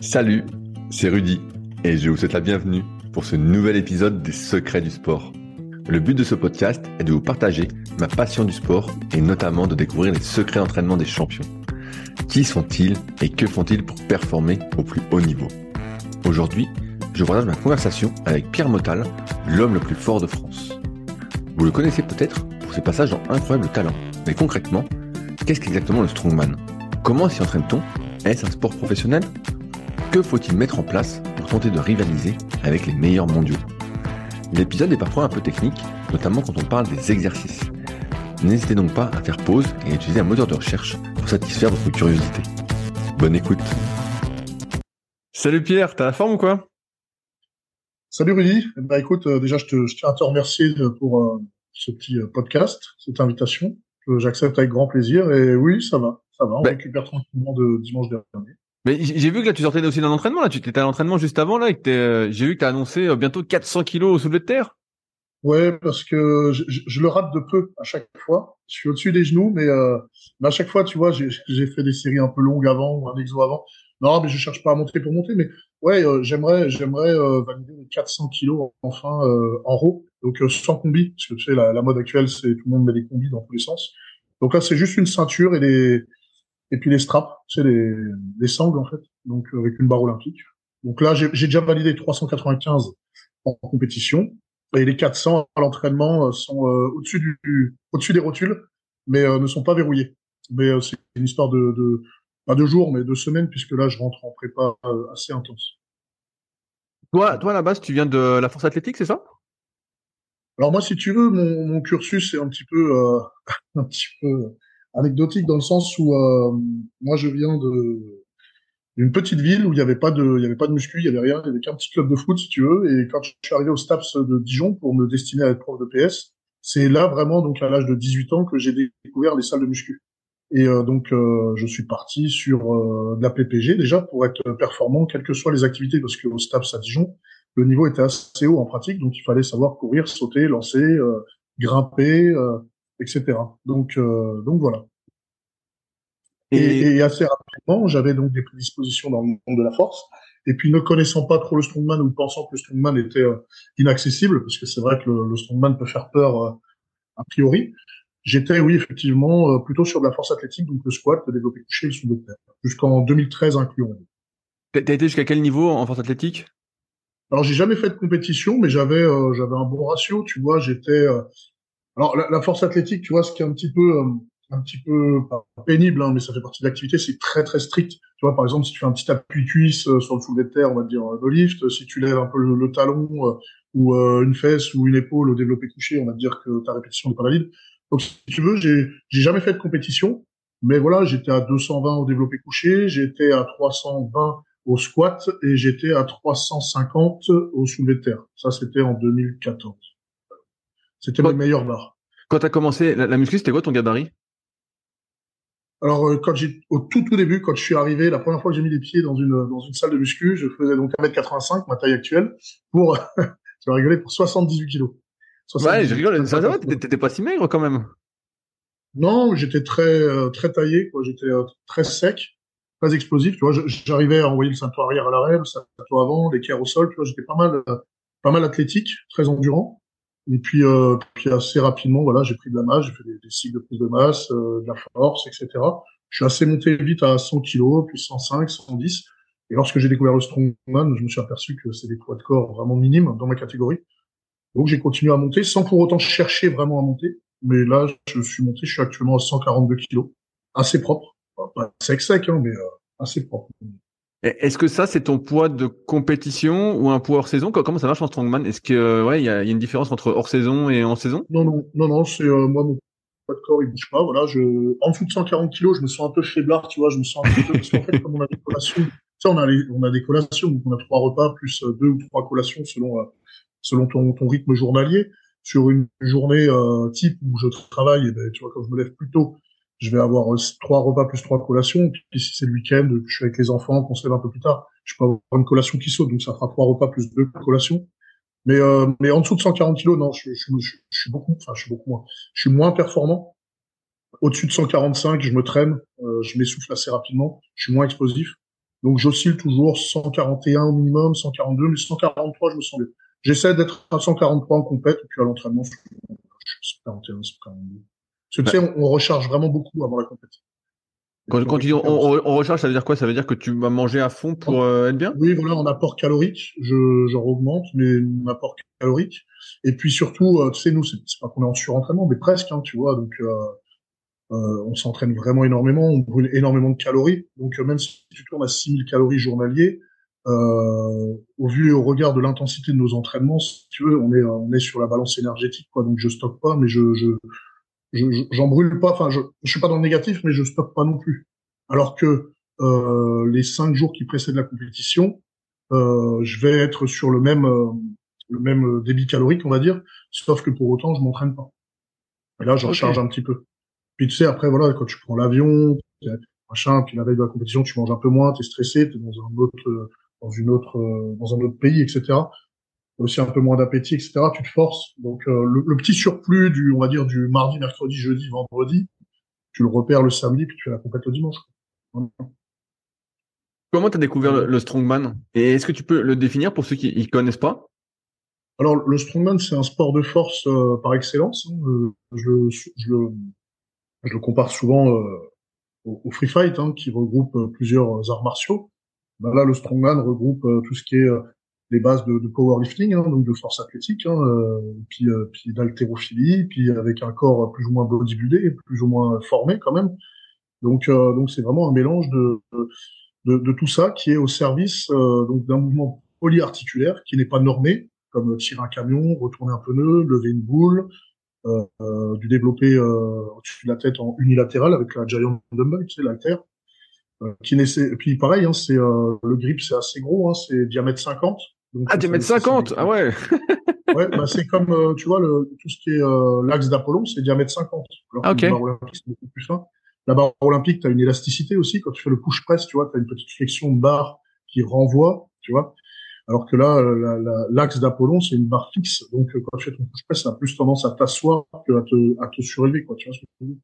Salut, c'est Rudy et je vous souhaite la bienvenue pour ce nouvel épisode des Secrets du sport. Le but de ce podcast est de vous partager ma passion du sport et notamment de découvrir les secrets d'entraînement des champions. Qui sont-ils et que font-ils pour performer au plus haut niveau? Aujourd'hui, je vous partage ma conversation avec Pierre Motal, l'homme le plus fort de France. Vous le connaissez peut-être pour ses passages dans Incroyable Talent, mais concrètement, qu'est-ce qu'exactement le strongman? Comment s'y entraîne-t-on? Est-ce un sport professionnel? Que faut-il mettre en place pour tenter de rivaliser avec les meilleurs mondiaux? L'épisode est parfois un peu technique, notamment quand on parle des exercices. N'hésitez donc pas à faire pause et à utiliser un moteur de recherche pour satisfaire votre curiosité. Bonne écoute. Salut Pierre, t'as la forme ou quoi? Salut Rudy. Ben, écoute, euh, déjà je, te, je tiens à te remercier pour euh, ce petit euh, podcast, cette invitation que j'accepte avec grand plaisir. Et oui, ça va, ça va. On Bah- récupère tranquillement de dimanche dernier. Mais j'ai vu que là tu sortais aussi d'un entraînement là, tu étais à l'entraînement juste avant là et que euh, j'ai vu que t'as annoncé euh, bientôt 400 kilos au soulevé de terre. Ouais, parce que je, je- je le rate de peu à chaque fois. Je suis au-dessus des genoux, mais, euh, mais à chaque fois, tu vois, j'ai fait des séries un peu longues avant ou un exo avant. Non, mais je cherche pas à monter pour monter, mais ouais, euh, j'aimerais, j'aimerais euh, valider les 400 kilos enfin euh, en row, donc sans combi, parce que tu sais, la, la mode actuelle, c'est tout le monde met des combis dans tous les sens. Donc là, c'est juste une ceinture et les et puis les straps, sais, les, les sangles en fait, donc euh, avec une barre olympique. Donc là, j'ai déjà validé 395 en compétition. Et les 400 à l'entraînement euh, sont euh, au-dessus du, au-dessus des rotules, mais euh, ne sont pas verrouillés. Mais euh, c'est une histoire de, de, pas de jours, mais de semaines, puisque là, je rentre en prépa euh, assez intense. Toi, toi à la base, tu viens de la force athlétique, c'est ça? Alors moi, si tu veux, mon, mon cursus est un petit peu, euh, un petit peu anecdotique dans le sens où euh, moi, je viens de d'une petite ville où il n'y avait pas de, il y avait pas de muscu, il y avait rien, il y avait qu'un petit club de foot, si tu veux. Et quand je suis arrivé au STAPS de Dijon pour me destiner à être prof de PS, c'est là vraiment, donc à l'âge de 18 ans, que j'ai découvert les salles de muscu. Et euh, donc, euh, je suis parti sur euh, de la PPG déjà pour être performant, quelles que soient les activités, parce qu'au STAPS à Dijon, le niveau était assez haut en pratique, donc il fallait savoir courir, sauter, lancer, euh, grimper, euh, etc. Donc, euh, donc voilà. Et, et assez rapidement, j'avais donc des prédispositions dans le monde de la force. Et puis, ne connaissant pas trop le strongman ou pensant que le strongman était euh, inaccessible, parce que c'est vrai que le, le strongman peut faire peur euh, a priori, j'étais, oui, effectivement, euh, plutôt sur de la force athlétique, donc le squat, le développé couché le soulevé de terre, jusqu'en 2013 inclus. t'as été jusqu'à quel niveau en force athlétique? Alors, j'ai jamais fait de compétition, mais j'avais euh, j'avais un bon ratio, tu vois, j'étais... euh, Alors, la, la force athlétique, tu vois, ce qui est un petit peu... euh, un petit peu pénible, hein, mais ça fait partie de l'activité, c'est très très strict. Tu vois, par exemple, si tu fais un petit appui cuisse euh, sur le soulevé de terre, on va dire euh, de lift, si tu lèves un peu le, le talon euh, ou euh, une fesse ou une épaule au développé couché, on va dire que ta répétition n'est pas valide. Donc, si tu veux, j'ai j'ai jamais fait de compétition, mais voilà, j'étais à 220 au développé couché, j'étais à 320 au squat et j'étais à 350 au soulevé de terre. Ça, c'était en 2014. C'était Ouais. mes meilleures barres. Quand t'as commencé la, la muscu, c'était quoi ton gabarit? Alors, euh, quand j'ai, au tout, tout début, quand je suis arrivé, la première fois que j'ai mis les pieds dans une, dans une salle de muscu, je faisais donc 1m85, ma taille actuelle, pour, tu vas rigoler, pour 78 kilos. Ouais, 78. je rigole, ça va, t'étais pas si maigre quand même. Non, j'étais très, euh, très taillé, quoi. J'étais euh, très sec, très explosif, tu vois. J'arrivais à envoyer le ceinture arrière à l'arrêt, le ceinture avant, l'équerre au sol, tu vois. J'étais pas mal, euh, pas mal athlétique, très endurant. Et puis, euh, puis assez rapidement, voilà, j'ai pris de la masse, j'ai fait des, des cycles de prise de masse, euh, de la force, etc. Je suis assez monté vite à 100 kilos, puis 105, 110. Et lorsque j'ai découvert le strongman, je me suis aperçu que c'est des poids de corps vraiment minimes dans ma catégorie. Donc j'ai continué à monter sans pour autant chercher vraiment à monter. Mais là, je suis monté, je suis actuellement à 142 kilos. Assez propre. Pas sec sec, hein, mais euh, assez propre. Et Est-ce que ça, c'est ton poids de compétition ou un poids hors saison? Co- Comment ça marche en strongman? Est-ce que euh, ouais, il y a, une différence entre hors saison et en saison? Non, non, non, non, c'est euh, moi mon poids de corps il bouge pas. Voilà, je en dessous de 140 kilos, je me sens un peu faiblard, tu vois, je me sens un peu parce qu'en fait, comme on a des collations, on a on a des collations, donc on a trois repas plus euh, deux ou trois collations selon selon ton, rythme journalier. Sur une journée type où je travaille, eh ben, tu vois, quand je me lève plus tôt, je vais avoir euh, trois repas plus trois collations. Puis si c'est le week-end, je suis avec les enfants, qu'on se lève un peu plus tard, je peux avoir une collation qui saute, donc ça fera trois repas plus deux collations. Mais, euh, mais en dessous de 140 kilos, non, je, je, je, suis beaucoup, enfin, je suis beaucoup moins. Je suis moins performant. Au-dessus de 145, je me traîne, euh, je m'essouffle assez rapidement, je suis moins explosif. Donc j'oscille toujours 141 au minimum, 142, mais 143, je me sens bien. J'essaie d'être à 143 en compète, et puis à l'entraînement, je suis 141, 142. Parce que tu sais, on, on, recharge vraiment beaucoup avant la compétition. Quand, quand tu dis on, on, recharge, ça veut dire quoi? Ça veut dire que tu vas manger à fond pour euh, être bien? Oui, voilà, en apport calorique, je, je augmente, mais mon apport calorique. Et puis surtout, euh, tu sais, nous, c'est pas qu'on est en surentraînement, mais presque, hein, tu vois. Donc, euh, euh, on s'entraîne vraiment énormément, on brûle énormément de calories. Donc, même si tu tournes à 6000 calories journaliers, au vu et au regard de l'intensité de nos entraînements, si tu veux, on est, on est sur la balance énergétique, quoi. Donc, je stocke pas, mais je, je j'en brûle pas. Enfin, je, je suis pas dans le négatif, mais je stocke pas non plus. Alors que euh, les cinq jours qui précèdent la compétition, euh, je vais être sur le même euh, le même débit calorique, on va dire, sauf que pour autant, je m'entraîne pas. Et là, je recharge un petit peu. Puis tu sais, après, voilà, quand tu prends l'avion, machin, puis la veille de la compétition, tu manges un peu moins, tu es stressé, tu es dans un autre, dans une autre, dans un autre pays, etc aussi un peu moins d'appétit, etc. Tu te forces. Donc euh, le, petit surplus du, on va dire, du mardi, mercredi, jeudi, vendredi, tu le repères le samedi, puis tu la complètes le dimanche. Comment tu as découvert le, strongman? Et est-ce que tu peux le définir pour ceux qui ne connaissent pas? Alors le strongman, c'est un sport de force euh, par excellence. Hein. Euh, je, je, je, le compare souvent au, free fight, hein, qui regroupe plusieurs arts martiaux. Ben là, le strongman regroupe tout ce qui est les bases de, de powerlifting, hein, donc de force athlétique, hein, euh, puis, euh, puis d'haltérophilie, puis avec un corps plus ou moins bodybuildé, plus ou moins formé quand même. Donc euh, donc c'est vraiment un mélange de, de, de, tout ça qui est au service euh, donc d'un mouvement polyarticulaire qui n'est pas normé, comme tirer un camion, retourner un pneu, lever une boule, euh, du développer au-dessus de la tête en unilatéral avec la giant dumbbell, tu sais, l'haltère. qui naissait, puis pareil, hein, c'est le grip, c'est assez gros, hein, c'est diamètre 50, ah, tu mètres 50 Ah ouais Ouais, bah c'est comme, euh, tu vois, le, tout ce qui est euh, l'axe d'Apollon, c'est diamètre 50. Alors ah, ok. La barre olympique, c'est beaucoup plus fin. La barre olympique, tu as une élasticité aussi. Quand tu fais le push-press, tu vois, tu as une petite flexion de barre qui renvoie, tu vois. Alors que là, euh, l'axe d'Apollon, c'est une barre fixe. Donc, quand tu fais ton push-press, ça a plus tendance à t'asseoir que à te, à te surélever, quoi. Tu vois ce que je veux dire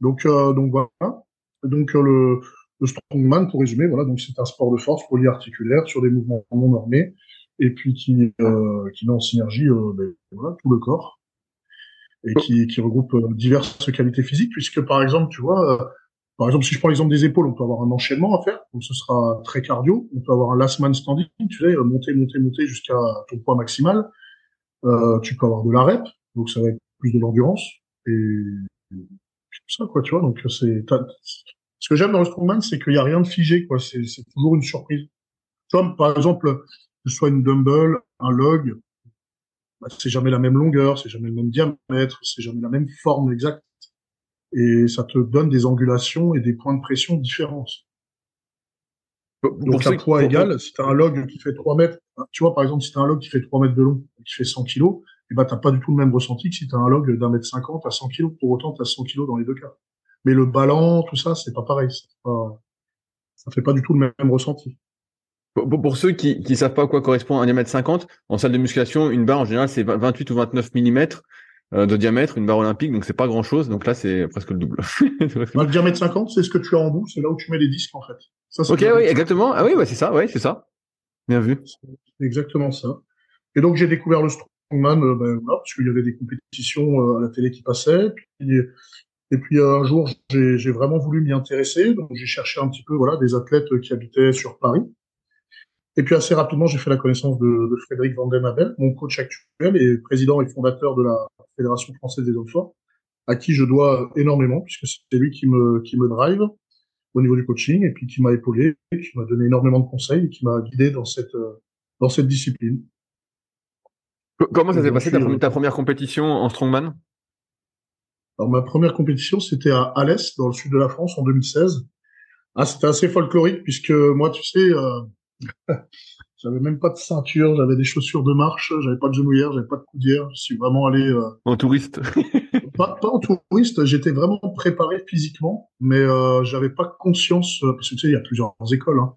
Donc, donc voilà. Donc, le, le strongman, pour résumer, voilà, donc c'est un sport de force polyarticulaire sur des mouvements non normés et puis qui, euh, qui met en synergie euh, ben, voilà, tout le corps et qui, qui regroupe euh, diverses qualités physiques, puisque par exemple, tu vois, euh, par exemple, si je prends l'exemple des épaules, on peut avoir un enchaînement à faire, donc ce sera très cardio. On peut avoir un last man standing, tu sais, monter, monter, monter jusqu'à ton poids maximal. Tu peux avoir de la rep, donc ça va être plus de l'endurance et, et tout ça, quoi, tu vois. Donc c'est ce que j'aime dans le strongman, c'est qu'il y a rien de figé, quoi. C'est toujours une surprise. Comme par exemple, que ce soit une dumbbell, un log, bah, c'est jamais la même longueur, c'est jamais le même diamètre, c'est jamais la même forme exacte. Et ça te donne des angulations et des points de pression différents. Donc, un poids égal, si tu as un log qui fait 3 mètres, hein, tu vois, par exemple, si tu as un log qui fait 3 mètres de long qui fait 100 kilos, et eh ben, t'as pas du tout le même ressenti que si tu as un log d'un mètre 50 à 100 kilos. Pour autant, tu as 100 kilos dans les deux cas. Mais le ballon, tout ça, c'est pas pareil. Pas, ça fait pas du tout le même ressenti. Pour, ceux qui ne savent pas à quoi correspond un diamètre 50, en salle de musculation, une barre en général c'est 28 ou 29 mm euh, de diamètre, une barre olympique, donc c'est pas grand chose. Donc là c'est presque le double. le diamètre 50, c'est ce que tu as en bout, c'est là où tu mets les disques en fait. Ça, ok, oui, exactement. Ah oui, ouais, c'est ça, ouais, c'est ça. Bien vu. C'est exactement ça. Et donc j'ai découvert le strongman, euh, ben, voilà, parce qu'il y avait des compétitions euh, à la télé qui passaient. Puis, et puis un jour j'ai vraiment voulu m'y intéresser, donc j'ai cherché un petit peu voilà des athlètes qui habitaient sur Paris. Et puis assez rapidement, j'ai fait la connaissance de, de Frédéric Van Den mon coach actuel et président et fondateur de la Fédération française des hommes forts, à qui je dois énormément, puisque c'est lui qui me, qui me drive au niveau du coaching, et puis qui m'a épaulé, qui m'a donné énormément de conseils, et qui m'a guidé dans cette, dans cette discipline. Comment ça s'est passé ta, ta, première compétition en strongman? Alors ma première compétition, c'était à Alès, dans le sud de la France, en 2016. Ah, c'était assez folklorique, puisque moi, tu sais, euh, j'avais même pas de ceinture, j'avais des chaussures de marche, j'avais pas de genouillère, j'avais pas de coudière. Je suis vraiment allé euh... en touriste. pas, pas, en touriste, j'étais vraiment préparé physiquement, mais euh, j'avais pas conscience euh, parce que tu sais, il y a plusieurs écoles. Hein.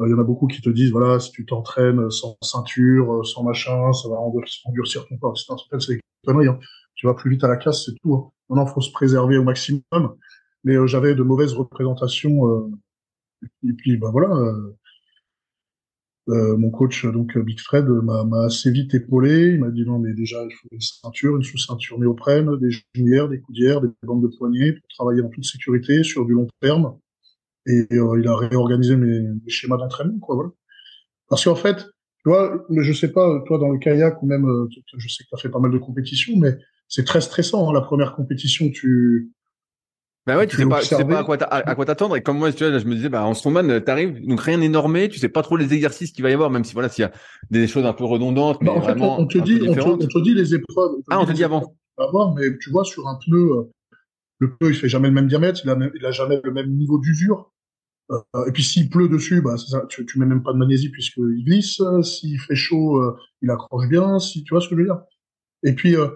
Euh, il y en a beaucoup qui te disent voilà, si tu t'entraînes sans ceinture, euh, sans machin, ça va endurcir ton corps. C'est des conneries. Hein. Tu vas plus vite à la casse, c'est tout. Hein. Non, faut se préserver au maximum. Mais j'avais de mauvaises représentations Et puis, bah voilà. Euh, euh, mon coach, donc Big Fred, m'a assez vite épaulé. Il m'a dit non, mais déjà, il faut une ceinture, une sous-ceinture néoprène, des genouillères, des coudières, des bandes de poignets pour travailler en toute sécurité sur du long terme. Et euh, il a réorganisé mes, mes schémas d'entraînement, quoi. Voilà. Parce qu'en fait, tu vois, je sais pas, toi dans le kayak ou même, euh, je sais que tu as fait pas mal de compétitions, mais c'est très stressant. Hein, la première compétition, tu bah ouais, tu sais pas, tu sais pas à quoi t'attendre. Et comme moi, tu vois, je me disais, bah, en strongman, t'arrives, donc rien n'est normé, tu sais pas trop les exercices qu'il va y avoir, même si voilà, s'il y a des choses un peu redondantes, mais bah, en vraiment fait, on te dit, on te, on te, dit les épreuves. ah, on te dit avant. Avoir, mais tu vois, sur un pneu, euh, le pneu, il fait jamais le même diamètre, il a, il a jamais le même niveau d'usure. Euh, et puis s'il pleut dessus, bah, ça, tu, tu mets même pas de magnésie puisqu'il glisse. S'il fait chaud, euh, il accroche bien. Si tu vois ce que je veux dire? Et puis, euh,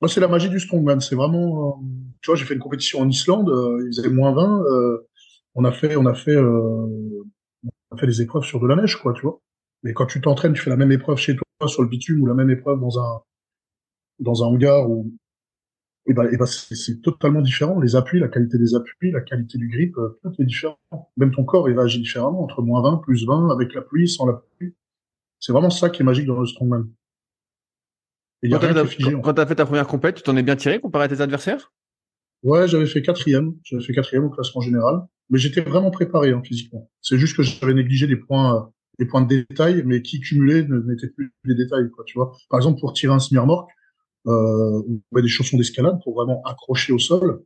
moi, c'est la magie du strongman. C'est vraiment, euh, tu vois, j'ai fait une compétition en Islande, euh, il faisait moins 20. Euh, on a fait, on a fait, on a fait des épreuves sur de la neige, quoi, tu vois. Mais quand tu t'entraînes, tu fais la même épreuve chez toi sur le bitume ou la même épreuve dans un dans un hangar ou et ben, et ben c'est totalement différent. Les appuis, la qualité des appuis, la qualité du grip, tout est différent. Même ton corps, il réagit différemment entre moins 20, plus 20, avec la pluie, sans la pluie. C'est vraiment ça qui est magique dans le strongman quand tu as, fait ta première compète, tu t'en es bien tiré comparé à tes adversaires? Ouais, j'avais fait quatrième. J'avais fait quatrième au classement général. Mais j'étais vraiment préparé hein, physiquement. C'est juste que j'avais négligé des points, euh, des points de détail, mais qui cumulés n'étaient plus des détails. Quoi, tu vois. Par exemple, pour tirer un semi-remorque, euh, on avait des chaussons d'escalade pour vraiment accrocher au sol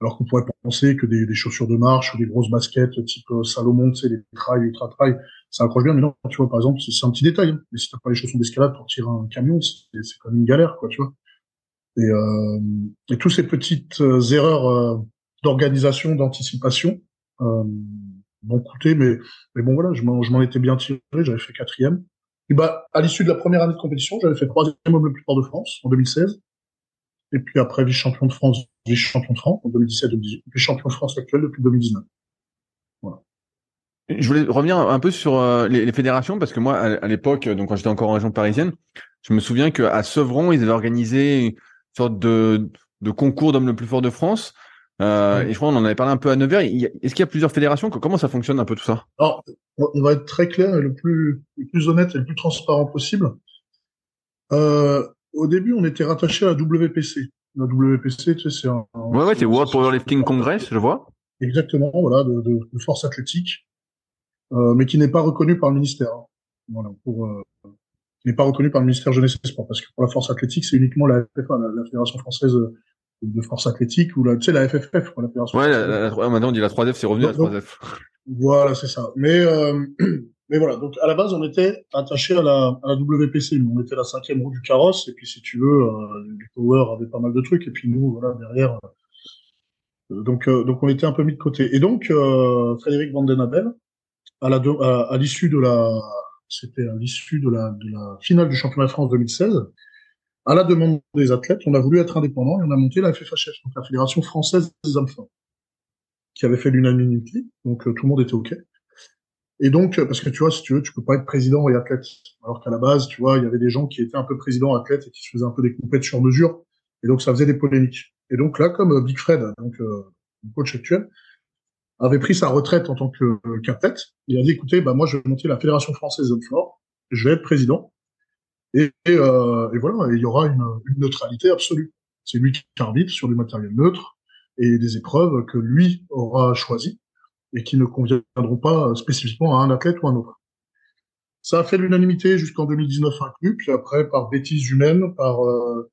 alors qu'on pourrait penser que des, des, chaussures de marche ou des grosses baskets type euh, Salomon, tu sais, les trails, ultra trail, ça accroche bien. Mais non, tu vois, par exemple, c'est un petit détail. Hein. Mais si t'as pas les chaussures d'escalade pour tirer un camion, c'est quand même une galère, quoi, tu vois. Et, euh, et toutes ces petites euh, erreurs euh, d'organisation, d'anticipation, euh, m'ont coûté. Mais, mais bon, voilà, je m'en étais bien tiré. J'avais fait quatrième. Et bah, à l'issue de la première année de compétition, j'avais fait troisième au plus fort de France en 2016. Et puis après, vice-champion de France, vice-champion de France en 2017-2018, puis champion de France actuel depuis 2019. Je voulais revenir un peu sur euh, les, fédérations parce que moi, à, l'époque, donc quand j'étais encore en région parisienne, je me souviens qu'à Sevron, ils avaient organisé une sorte de, de concours d'homme le plus fort de France. Euh, Et je crois qu'on en avait parlé un peu à Nevers. Est-ce qu'il y a plusieurs fédérations? Comment ça fonctionne un peu tout ça? Alors, on va être très clair et le plus, le plus honnête et le plus transparent possible. Euh, au début, on était rattaché à la WPC. La WPC, tu sais, c'est un, Ouais, ouais, c'est World Powerlifting Congress, je vois. Exactement, voilà, de, de, de force athlétique, euh, mais qui n'est pas reconnu par le ministère. Voilà, pour, euh, qui n'est pas reconnu par le ministère Jeunesse et Sport, parce que pour la force athlétique, c'est uniquement la FFA, la, Fédération française de force athlétique, ou la, tu sais, la FFF, quoi, la Fédération. Ouais, la, la, maintenant on dit la 3F, c'est revenu à la 3F. Voilà, c'est ça. Mais euh, mais voilà, donc à la base, on était attaché à la, à la WPC. on était la cinquième roue du carrosse, et puis si tu veux, euh, les Power avaient pas mal de trucs, et puis nous, voilà, derrière. Euh, donc, euh, donc on était un peu mis de côté. Et donc, euh, Frédéric Vandenabel, à la, à, à l'issue de la, c'était à l'issue de la, de la finale du championnat de France 2016, à la demande des athlètes, on a voulu être indépendant et on a monté la FFHF, donc la Fédération française des hommes forts, qui avait fait l'unanimité, donc tout le monde était ok. Et donc, parce que tu vois, si tu veux, tu peux pas être président et athlète. Alors qu'à la base, tu vois, il y avait des gens qui étaient un peu présidents, athlètes et qui se faisaient un peu des compètes sur mesure. Et donc, ça faisait des polémiques. Et donc là, comme euh, Big Fred, donc euh, mon coach actuel, avait pris sa retraite en tant que qu'athlète, il a dit, écoutez, bah moi, je vais monter la Fédération française de floor, je vais être président. Et, euh, et voilà, il y aura une, une neutralité absolue. C'est lui qui arbitre sur du matériel neutre et des épreuves que lui aura choisies et qui ne conviendront pas spécifiquement à un athlète ou à un autre. Ça a fait l'unanimité jusqu'en 2019 inclus, puis après par bêtise humaine, par euh,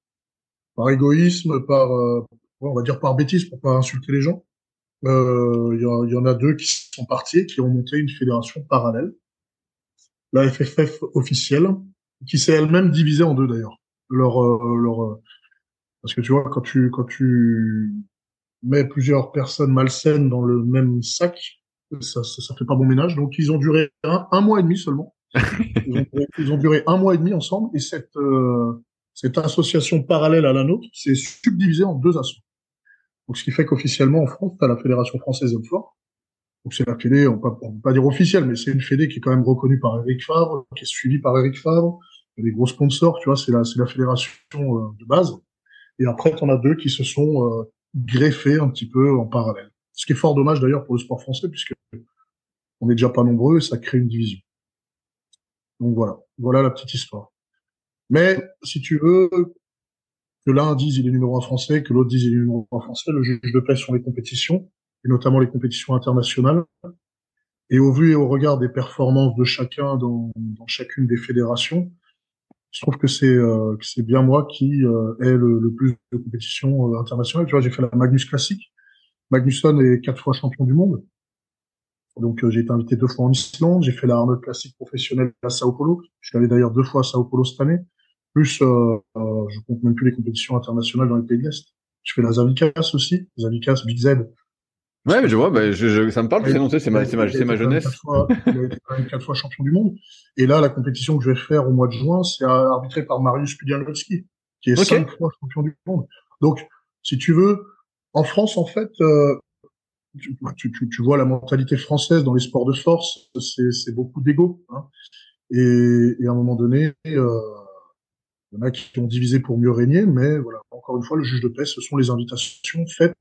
par égoïsme, par euh, on va dire par bêtise pour pas insulter les gens. Il euh, y, y, en a deux qui sont partis et qui ont monté une fédération parallèle, la FFF officielle, qui s'est elle-même divisée en deux d'ailleurs. Leur leur parce que tu vois quand tu quand tu met plusieurs personnes malsaines dans le même sac, ça, ça, ça fait pas bon ménage. Donc ils ont duré un, un mois et demi seulement. ils, ont, ils, ont, duré un mois et demi ensemble et cette euh, cette association parallèle à la nôtre s'est subdivisée en deux assos. Donc ce qui fait qu'officiellement en France, tu as la Fédération française de fort. Donc c'est la fédé, on peut, peut pas dire officielle, mais c'est une fédé qui est quand même reconnue par Eric Favre, qui est suivie par Eric Favre. Il y a des gros sponsors, tu vois, c'est la, c'est la fédération euh, de base. Et après, tu en as deux qui se sont euh, greffé un petit peu en parallèle. Ce qui est fort dommage d'ailleurs pour le sport français, puisque on n'est déjà pas nombreux et ça crée une division. Donc voilà, voilà la petite histoire. Mais si tu veux que l'un dise il est numéro un français, que l'autre dise il est numéro un français, le juge de paix sur les compétitions, et notamment les compétitions internationales. Et au vu et au regard des performances de chacun dans, dans chacune des fédérations, je trouve que c'est euh, bien moi qui euh, ai le, le, plus de compétitions euh, internationales. Tu vois, j'ai fait la Magnus Classic. Magnusson est quatre fois champion du monde. Donc j'ai été invité deux fois en Islande. J'ai fait la Arnold Classic professionnelle à Sao Paulo. Je suis allé d'ailleurs deux fois à Sao Paulo cette année. Plus, je compte même plus les compétitions internationales dans les pays de l'Est. Je fais la Zavikas aussi, Zavikas Big Z, Ouais, mais je vois, bah, je, je, ça me parle, c'est ma, c'est ma, c'est ma jeunesse. Fois, il a été quand même quatre fois champion du monde. Et là, la compétition que je vais faire au mois de juin, c'est arbitré par Marius Pudianowski, qui est cinq fois champion du monde. Donc, si tu veux, en France, en fait, euh, tu, tu, tu, vois la mentalité française dans les sports de force, c'est beaucoup d'ego. Hein. Et, et, à un moment donné, euh, il y en a qui ont divisé pour mieux régner, mais voilà, encore une fois, le juge de paix, ce sont les invitations faites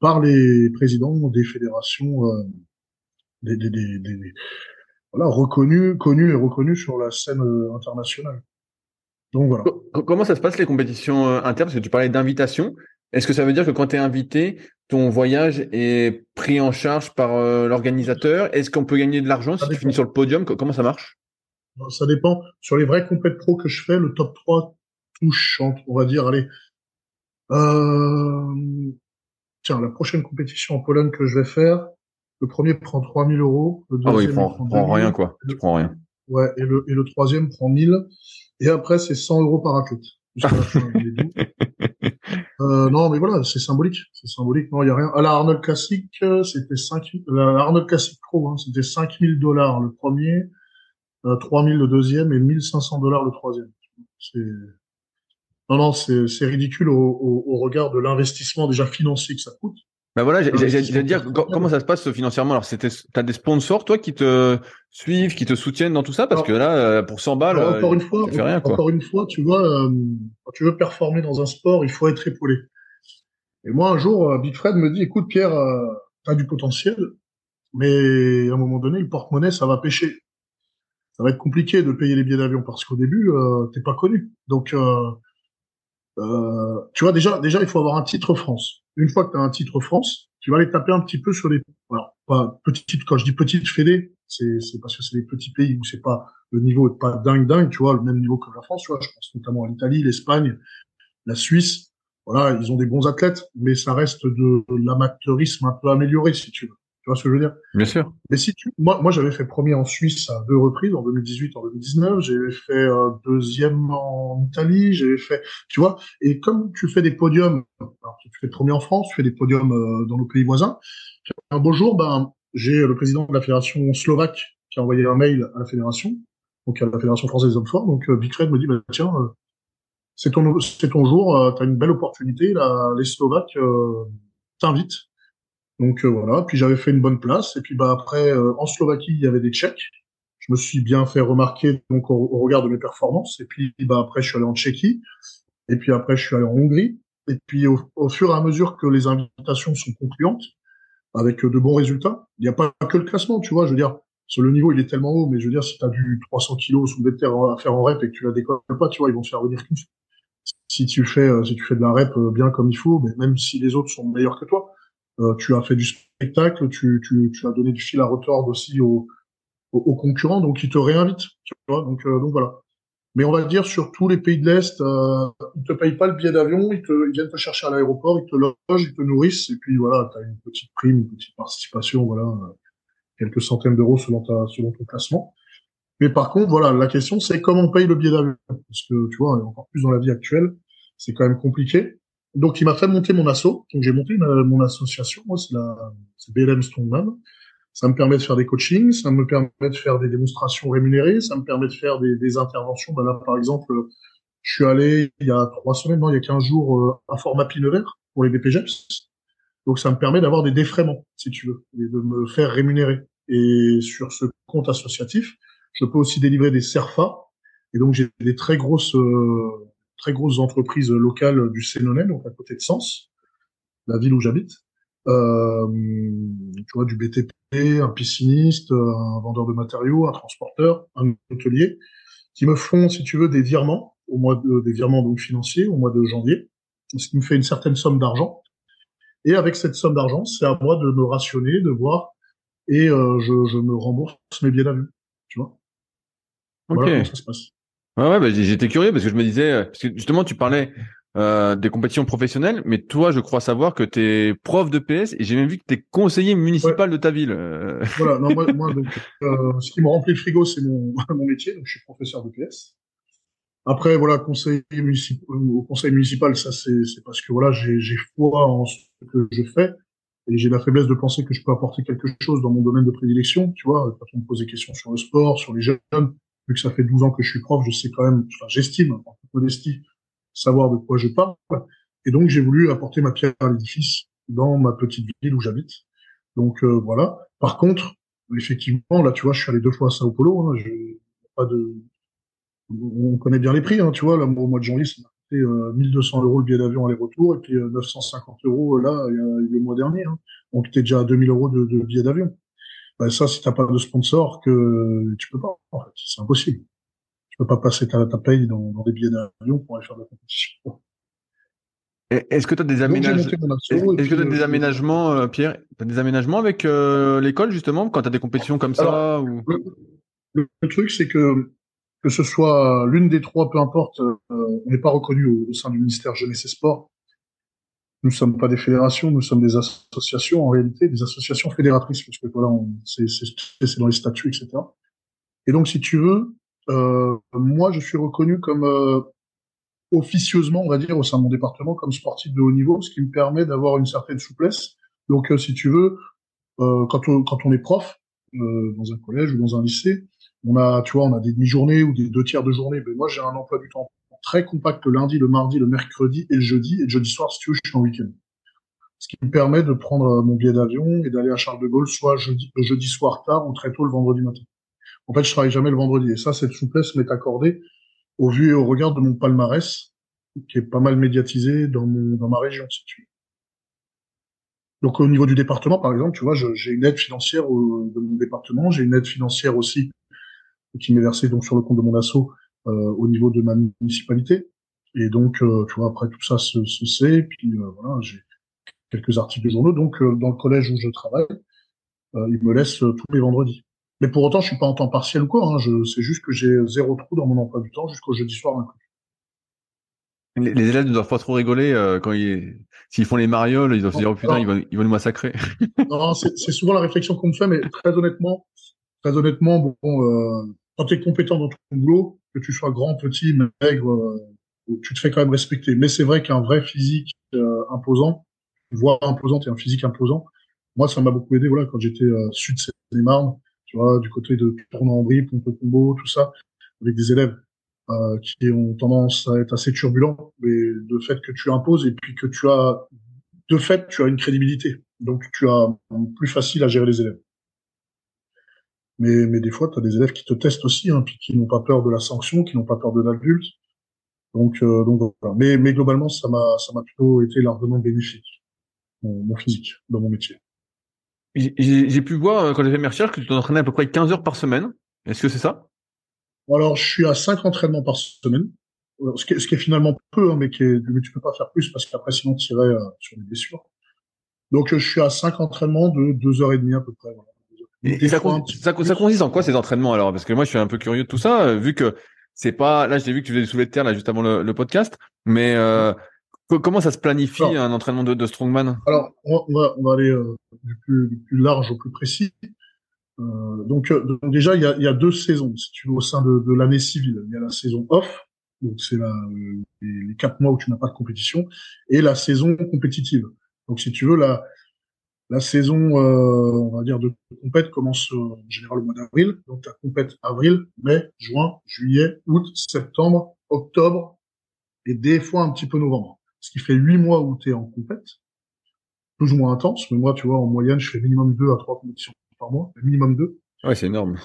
par les présidents des fédérations euh, des, des, des, des, voilà, reconnus, connus et reconnus sur la scène euh, internationale. Donc voilà. Comment ça se passe les compétitions euh, internes? Parce que tu parlais d'invitation. Est-ce que ça veut dire que quand tu es invité, ton voyage est pris en charge par l'organisateur? Est-ce qu'on peut gagner de l'argent si tu finis sur le podium? Comment ça marche? Ça dépend. Sur les vrais compètes pro que je fais, le top 3 touche, on va dire, allez, euh, tiens, la prochaine compétition en Pologne que je vais faire, le premier prend 3000 euros. Le ah oui, il prend, prend rien, quoi. Tu prends rien. Ouais, et le, et le troisième prend 1000. Et après, c'est 100 euros par athlète. euh, non, mais voilà, c'est symbolique. C'est symbolique. Non, il y a rien. À la Arnold Classic, c'était 5, la Arnold Classic Pro, hein, c'était 5000 dollars le premier, euh, 3000 le deuxième et 1500 dollars le troisième. C'est, non, non, c'est ridicule au, au, au, regard de l'investissement déjà financier que ça coûte. Ben voilà, j'allais dire comment ça se passe financièrement? Alors, c'était, t'as des sponsors toi qui te suivent, qui te soutiennent dans tout ça, parce que là, euh, pour 100 balles, encore une fois, rien, encore une fois, tu vois, euh, quand tu veux performer dans un sport, il faut être épaulé. Et moi, un jour, euh, Big Fred me dit, écoute, Pierre, euh, t'as du potentiel, mais à un moment donné, le porte-monnaie, ça va pêcher. Ça va être compliqué de payer les billets d'avion parce qu'au début, euh, t'es pas connu. Donc euh, tu vois, déjà, déjà, il faut avoir un titre France. Une fois que tu as un titre France, tu vas aller taper un petit peu sur les, alors, pas petite, quand je dis petite fédé, c'est, c'est parce que c'est des petits pays où c'est pas, le niveau est pas dingue dingue, tu vois, le même niveau que la France, tu vois, je pense notamment à l'Italie, l'Espagne, la Suisse. Voilà, ils ont des bons athlètes, mais ça reste de l'amateurisme un peu amélioré, si tu veux. Tu vois ce que je veux dire? Bien sûr. Mais si tu, moi, moi, j'avais fait premier en Suisse à deux reprises, en 2018, en 2019. J'avais fait euh, deuxième en Italie. J'avais fait, tu vois. Et comme tu fais des podiums, alors tu fais premier en France, tu fais des podiums euh, dans nos pays voisins. Un beau jour, ben, j'ai le président de la fédération slovaque qui a envoyé un mail à la fédération, donc à la fédération française des hommes forts. Donc euh, Big Fred me dit, bah, tiens, euh, c'est ton, c'est ton jour, tu as une belle opportunité. Là, les Slovaques t'invitent donc euh, voilà, puis j'avais fait une bonne place. Et puis bah après, euh, en Slovaquie, il y avait des Tchèques. Je me suis bien fait remarquer donc au, regard de mes performances. Et puis bah après, je suis allé en Tchéquie. Et puis après, je suis allé en Hongrie. Et puis au, fur et à mesure que les invitations sont concluantes, avec de bons résultats, il n'y a pas que le classement, tu vois. Je veux dire, sur le niveau, il est tellement haut, mais je veux dire, si tu as du 300 kilos sous des terres à faire en rep et que tu la décolles pas, tu vois, ils vont se faire venir plus. Si tu fais, euh, si tu fais de la rep bien comme il faut, mais même si les autres sont meilleurs que toi, euh, tu as fait du spectacle, tu, as donné du fil à retordre aussi aux, concurrents, donc ils te réinvitent. Euh, donc voilà. Mais on va dire sur tous les pays de l'Est, euh, ils te payent pas le billet d'avion, ils, te, viennent te chercher à l'aéroport, ils te logent, ils te nourrissent, et puis voilà, tu as une petite prime, une petite participation, voilà, quelques centaines d'euros selon, ta, selon ton classement. Mais par contre, voilà, la question c'est comment on paye le billet d'avion, parce que tu vois, encore plus dans la vie actuelle, c'est quand même compliqué. Donc, il m'a fait monter mon asso. Donc, j'ai monté mon association. Moi, c'est la, c'est BLM Strongman. Ça me permet de faire des coachings, ça me permet de faire des démonstrations rémunérées, ça me permet de faire des, des interventions. Ben là, par exemple, je suis allé il y a trois semaines, non, il y a quinze jours, euh, à format Pinevert pour les BPGEPS. Donc, ça me permet d'avoir des défraiements, si tu veux, et de me faire rémunérer. Et sur ce compte associatif, je peux aussi délivrer des CERFA. Et donc, j'ai des très grosses euh, très grosses entreprises locales du Sénonais, donc à côté de Sens, la ville où j'habite. euh, tu vois, du BTP, un pisciniste, un vendeur de matériaux, un transporteur, un hôtelier, qui me font, si tu veux, des virements au mois de, des virements donc financiers au mois de janvier, ce qui me fait une certaine somme d'argent. Et avec cette somme d'argent, c'est à moi de me rationner, de voir, et euh, je, je, me rembourse mes billets d'avion. Tu vois. Voilà comment ça se passe. Ouais, ouais, bah, j'étais curieux parce que je me disais, euh, parce que justement, tu parlais euh, des compétitions professionnelles, mais toi, je crois savoir que tu es prof de PS et j'ai même vu que tu es conseiller municipal de ta ville. Euh. Voilà, non, moi, moi donc, euh, ce qui me remplit le frigo, c'est mon, mon métier, donc je suis professeur de PS. Après, voilà, conseiller municipal, au conseil municipal, ça c'est parce que voilà, j'ai foi en ce que je fais et j'ai la faiblesse de penser que je peux apporter quelque chose dans mon domaine de prédilection. Tu vois, quand on me pose des questions sur le sport, sur les jeunes, vu que ça fait 12 ans que je suis prof, je sais quand même, enfin, j'estime, en toute modestie, savoir de quoi je parle. Et donc, j'ai voulu apporter ma pierre à l'édifice dans ma petite ville où j'habite. Donc, euh, voilà. Par contre, effectivement, là, tu vois, je suis allé deux fois à Sao Paulo. Hein, pas de... On connaît bien les prix, hein, tu vois. Là, au mois de janvier, ça m'a coûté 1200 euros le billet d'avion aller-retour et puis 950 euh, euros là, le mois dernier. Hein. Donc, t'es déjà à 2000 euros de, de billet d'avion. Ben, ça, si t'as pas de sponsor, que tu peux pas. En fait, c'est impossible peux pas passer ta, ta paye dans, dans des billets d'avion pour aller faire de la compétition. Est-ce que tu as des aménagements Est-ce que tu as des aménagements, euh, Pierre? Tu as des aménagements avec euh, l'école, justement, quand tu as des compétitions comme ça ou... le, truc, c'est que que ce soit l'une des trois, peu importe, euh, on n'est pas reconnu au, sein du ministère Jeunesse et Sport. Nous sommes pas des fédérations, nous sommes des associations, en réalité, des associations fédératrices, parce que voilà, c'est dans les statuts, etc. Et donc, si tu veux, euh, moi, je suis reconnu comme euh, officieusement, on va dire, au sein de mon département, comme sportif de haut niveau, ce qui me permet d'avoir une certaine souplesse. Donc, euh, si tu veux, quand on, quand on est prof dans un collège ou dans un lycée, on a, tu vois, on a des demi-journées ou des deux tiers de journée. Mais moi, j'ai un emploi du temps très compact le lundi, le mardi, le mercredi et le jeudi. Et le jeudi soir, si tu veux, je suis en week-end. Ce qui me permet de prendre mon billet d'avion et d'aller à Charles de Gaulle, soit jeudi, le jeudi soir tard ou très tôt le vendredi matin. En fait, je travaille jamais le vendredi. Et ça, cette souplesse m'est accordée au vu et au regard de mon palmarès, qui est pas mal médiatisé dans, ma région. Donc, au niveau du département, par exemple, tu vois, j'ai une aide financière de mon département. J'ai une aide financière aussi qui m'est versée sur le compte de mon asso euh, au niveau de ma municipalité. Et donc, euh, tu vois, après tout ça se, se sait. Puis euh, voilà, j'ai quelques articles de journaux. Donc, dans le collège où je travaille, ils me laissent tous les vendredis. Mais pour autant, je suis pas en temps partiel ou quoi. Hein. C'est juste que j'ai zéro trou dans mon emploi du temps jusqu'au jeudi soir Les, les, élèves ne doivent pas trop rigoler euh, quand ils s'ils font les marioles, ils doivent se dire oh putain, ils vont, ils vont nous massacrer. non, c'est, c'est souvent la réflexion qu'on me fait, mais très honnêtement, très honnêtement, bon, euh, quand tu es compétent dans ton boulot, que tu sois grand, petit, maigre, euh, tu te fais quand même respecter. Mais c'est vrai qu'un vrai physique euh, imposant, voix imposante et un physique imposant, moi, ça m'a beaucoup aidé. Voilà, quand j'étais euh, sud Seine-et-Marne, tu vois, du côté de tournant en brie, pompe combo, tout ça, avec des élèves qui ont tendance à être assez turbulents, mais de fait que tu imposes et puis que tu as, de fait, tu as une crédibilité. Donc tu as plus facile à gérer les élèves. Mais, mais des fois, tu as des élèves qui te testent aussi, hein, puis qui n'ont pas peur de la sanction, qui n'ont pas peur de l'adulte. Donc, euh, donc voilà. Mais, mais globalement, ça m'a, ça m'a plutôt été largement bénéfique, mon, mon physique, dans mon métier. J'ai pu voir, euh, quand j'ai fait mes recherches, que tu t'entraînais à peu près 15 heures par semaine. Est-ce que c'est ça? Alors, je suis à 5 entraînements par semaine. Euh, ce qui, est, ce qui est finalement peu, hein, mais, qui est, mais tu peux pas faire plus parce qu'après, sinon, tu irais euh, sur des blessures. Donc, je suis à 5 entraînements de 2 heures et demie à peu près. Voilà. Et, ça, ça, ça, consiste en quoi ces entraînements alors? Parce que moi, je suis un peu curieux de tout ça, vu que c'est pas. Là, j'ai vu que tu faisais du soulevé de terre là juste avant le, le podcast, mais euh, Comment ça se planifie un entraînement de, de, strongman? Alors, on va, on va aller euh, du, plus, du, plus, large au plus précis. Euh, donc, euh, donc, déjà, il y a, y a deux saisons, si tu veux, au sein de, de l'année civile. Il y a la saison off, donc c'est les, les quatre mois où tu n'as pas de compétition, et la saison compétitive. Donc, si tu veux, la, la saison, euh, on va dire, de compète commence en général au mois d'avril. Donc, la compète avril, mai, juin, juillet, août, septembre, octobre, et des fois un petit peu novembre ce qui fait huit mois où tu es en compète, plus ou moins intense, mais moi, tu vois, en moyenne, je fais minimum deux à trois compétitions par mois, minimum deux. Ouais, c'est énorme.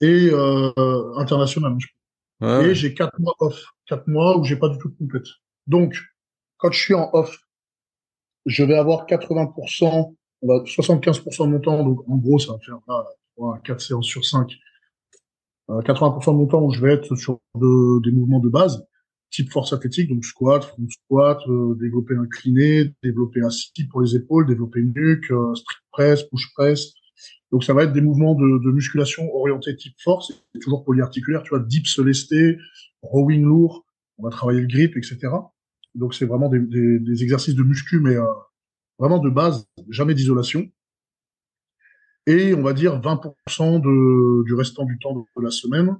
Et euh, international. et j'ai quatre mois off, quatre mois où j'ai pas du tout de compète. Donc, quand je suis en off, je vais avoir 80%, 75% de mon temps, donc en gros, ça va faire là, 4 séances sur 5. 80% de mon temps où je vais être sur des mouvements de base, type force athlétique, donc squat, front squat, euh, développer incliné, développer assis pour les épaules, développer nuque, euh, strict press, push press. Donc ça va être des mouvements de, de musculation orientés type force, toujours polyarticulaire, tu vois, dips lestés, rowing lourd, on va travailler le grip, etc. Donc c'est vraiment des, des, des, exercices de muscu, mais euh, vraiment de base, jamais d'isolation. Et on va dire 20% de, du restant du temps de la semaine,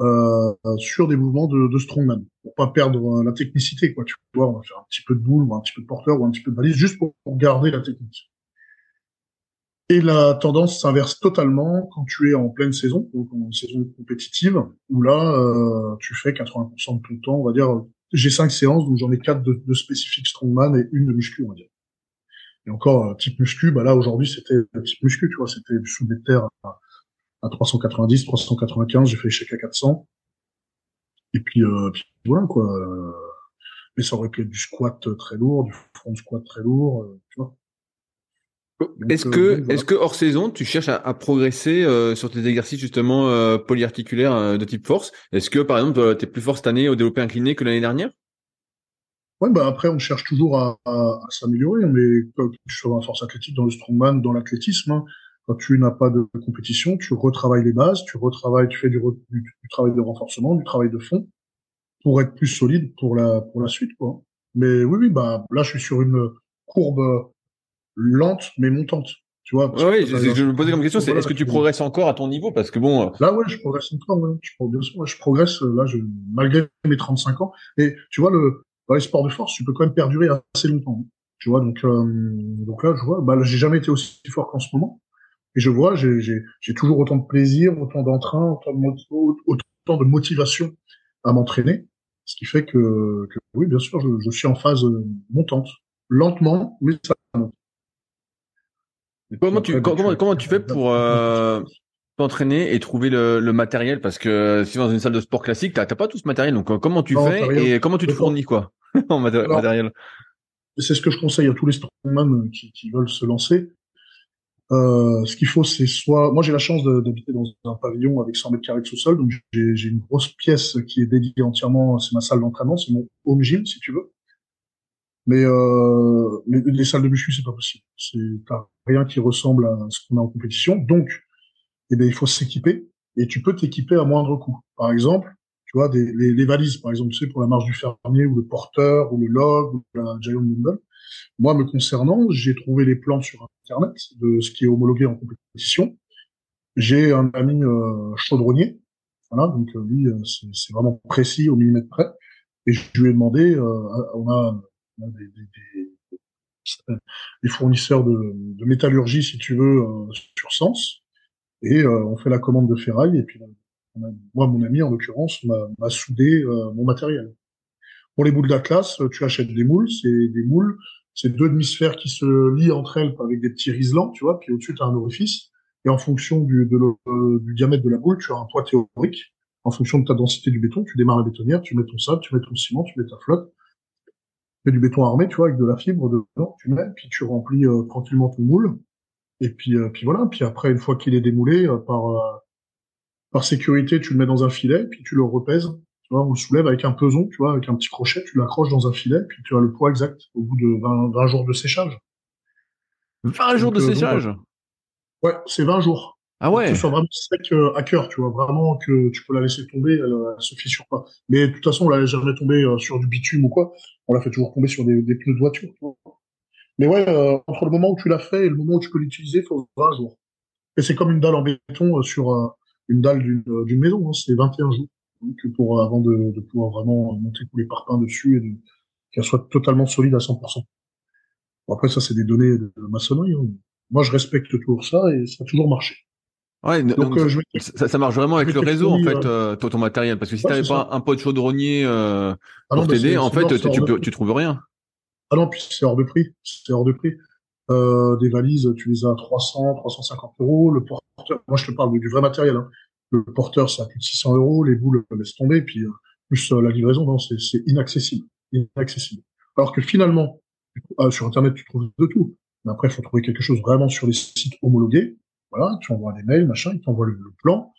euh, sur des mouvements de, de strongman pour pas perdre euh, la technicité quoi tu vois on va faire un petit peu de boule ou un petit peu de porteur ou un petit peu de balise juste pour, garder la technique et la tendance s'inverse totalement quand tu es en pleine saison donc en saison compétitive où là euh, tu fais 80% de ton temps on va dire j'ai cinq séances donc j'en ai quatre de, de spécifiques strongman et une de muscu on va dire et encore type muscu bah là aujourd'hui c'était type muscu tu vois c'était du soulevé de terre à 390, 395, j'ai fait échec à 400. Et puis, euh, puis voilà quoi. Mais ça aurait pu être du squat très lourd, du front squat très lourd, euh, tu vois. Est-ce euh, que, est-ce que hors saison, tu cherches à, progresser euh, sur tes exercices justement euh, polyarticulaires de type force? Est-ce que par exemple, tu es plus fort cette année au développé incliné que l'année dernière? Ouais, bah après, on cherche toujours à, à, s'améliorer, mais que tu sois en force athlétique, dans le strongman, dans l'athlétisme, hein, quand tu n'as pas de compétition, tu retravailles les bases, tu retravailles, tu fais du, du, travail de renforcement, du travail de fond pour être plus solide pour la pour la suite quoi. Mais oui oui bah là je suis sur une courbe lente mais montante. Tu vois, oui, je, je, me posais comme question, c'est est-ce que tu progresses encore à ton niveau Parce que bon. Euh, là, ouais, je progresse encore. Ouais. Je, progresse, ouais, je progresse là, je, malgré mes 35 ans. Et tu vois, le, dans les sports de force, tu peux quand même perdurer assez longtemps. Hein. Tu vois, donc, euh, donc là, je vois, bah, j'ai jamais été aussi fort qu'en ce moment. Et je vois, j'ai toujours autant de plaisir, autant d'entrain, autant de, autant de motivation à m'entraîner. Ce qui fait que, que oui, bien sûr, je, je, suis en phase euh, montante. Lentement, mais ça monte. Comment tu, comment, comment tu fais pour euh, t'entraîner et trouver le, le, matériel? Parce que si dans une salle de sport classique, t'as pas tout ce matériel. Donc euh, comment tu fais et comment tu te fournis quoi en matériel? C'est ce que je conseille à tous les strongman qui, qui veulent se lancer. Euh, ce qu'il faut, c'est soit, moi j'ai la chance d'habiter dans un pavillon avec 100 mètres carrés de sous-sol, donc j'ai une grosse pièce qui est dédiée entièrement, c'est ma salle d'entraînement, c'est mon home gym si tu veux. Mais euh, les, les, salles de muscu, c'est pas possible. C'est rien qui ressemble à ce qu'on a en compétition. Donc, eh ben, il faut s'équiper et tu peux t'équiper à moindre coût. Par exemple, tu vois, des, les, les, valises, par exemple, tu sais, pour la marche du fermier ou le porteur ou le log ou la Giant Bundle. Moi, me concernant, j'ai trouvé les plans sur Internet de ce qui est homologué en compétition. J'ai un ami euh, chaudronnier, voilà, donc euh, lui, euh, c'est vraiment précis au millimètre près. Et je lui ai demandé, euh, on a des, des, des, des, fournisseurs de, de, métallurgie, si tu veux, sur Sens, et on fait la commande de ferraille. Et puis, moi, mon ami, en l'occurrence, m'a soudé mon matériel. Pour les boules d'Atlas, tu achètes des moules, c'est des moules c'est deux demi-sphères qui se lient entre elles avec des petits riselants, tu vois, puis au-dessus, tu as un orifice. Et en fonction du, de euh, du diamètre de la boule, tu as un poids théorique. En fonction de ta densité du béton, tu démarres la bétonnière, tu mets ton sable, tu mets ton ciment, tu mets ta flotte. Du béton armé, tu vois, avec de la fibre dedans, tu mets, puis tu remplis euh, tranquillement ton moule. Et puis, euh, puis voilà. Puis après, une fois qu'il est démoulé, par, par sécurité, tu le mets dans un filet, puis tu le repèses tu vois, on le soulève avec un peson, tu vois, avec un petit crochet, tu l'accroches dans un filet, puis tu as le poids exact au bout de 20, 20 jours de séchage. 20 jours de euh, séchage? Ouais, c'est 20 jours. Ah ouais. Que ce soit vraiment sec euh, à cœur, tu vois, vraiment que tu peux la laisser tomber, elle, elle se fissure pas. Mais de toute façon, on l'a jamais tombé euh, sur du bitume ou quoi. On l'a fait toujours tomber sur des, des pneus de voiture. Mais ouais, entre le moment où tu l'as fait et le moment où tu peux l'utiliser, il faut 20 jours. Et c'est comme une dalle en béton sur une dalle d'une maison, hein, c'est 21 jours que pour avant de, de, pouvoir vraiment monter tous les parpaings dessus et qu'elle soit totalement solide à 100%. Bon, après ça c'est des données de maçonnerie. Hein. Moi je respecte toujours ça et ça a toujours marché. Ouais, donc, euh, je ça, ça, marche vraiment avec le réseau en fait, euh, ton, ton, matériel, parce que si tu t'avais pas un pote chaudronnier euh, ah pour t'aider, en fait, tu, tu, tu, trouves rien. Ah non, puis c'est hors de prix, c'est hors de prix. Euh, des valises, tu les as à 300, 350 euros. Le porteur, moi je te parle du vrai matériel. Hein. Le porteur, c'est à plus de 600 euros. Les boules, laisse tomber. Puis, euh, plus euh, la livraison, non, c'est inaccessible. Inaccessible. Alors que finalement, sur Internet, tu trouves de tout. Mais après, il faut trouver quelque chose vraiment sur les sites homologués. Voilà, tu envoies des mails, machin, ils t'envoient le, plan.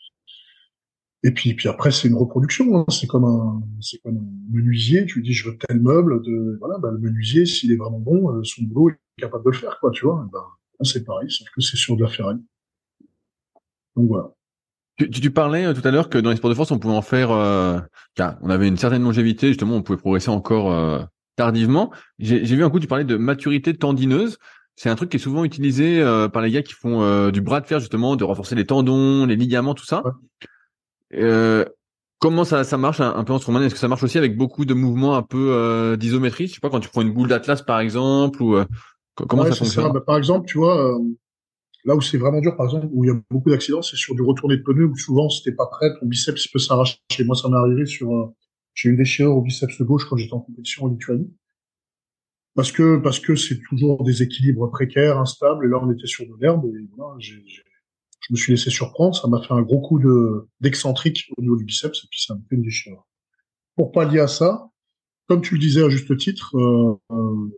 Et puis, puis après, c'est une reproduction. Hein. C'est comme un, menuisier. Tu lui dis, je veux tel meuble. De, voilà, bah, le menuisier, s'il est vraiment bon, euh, son boulot, il est capable de le faire, quoi. Tu vois. Ben, c'est pareil, sauf que c'est sur de la ferraille. Donc voilà. Tu, parlais euh, tout à l'heure que dans les sports de force, on pouvait en faire. Euh, on avait une certaine longévité, justement, on pouvait progresser encore tardivement. J'ai vu un coup, tu parlais de maturité tendineuse. C'est un truc qui est souvent utilisé euh, par les gars qui font du bras de fer, justement, de renforcer les tendons, les ligaments, tout ça. comment ça, ça marche un, peu en strongman? Est-ce que ça marche aussi avec beaucoup de mouvements un peu d'isométrie? Je sais pas, quand tu prends une boule d'atlas, par exemple, ou comment ça fonctionne? Bah, Par exemple, tu vois Là où c'est vraiment dur, par exemple, où il y a beaucoup d'accidents, c'est sur du retourné de pneu où souvent, si t'es pas prêt, ton biceps peut s'arracher. Moi, ça m'est arrivé sur, euh, j'ai une déchirure au biceps gauche quand j'étais en compétition en Lituanie. Parce que, parce que c'est toujours des équilibres précaires, instables, et là, on était sur de l'herbe, et voilà, j'ai, je me suis laissé surprendre, ça m'a fait un gros coup de, d'excentrique au niveau du biceps, et puis ça m'a fait une déchirure. Pour pallier à ça, comme tu le disais à juste titre, euh, euh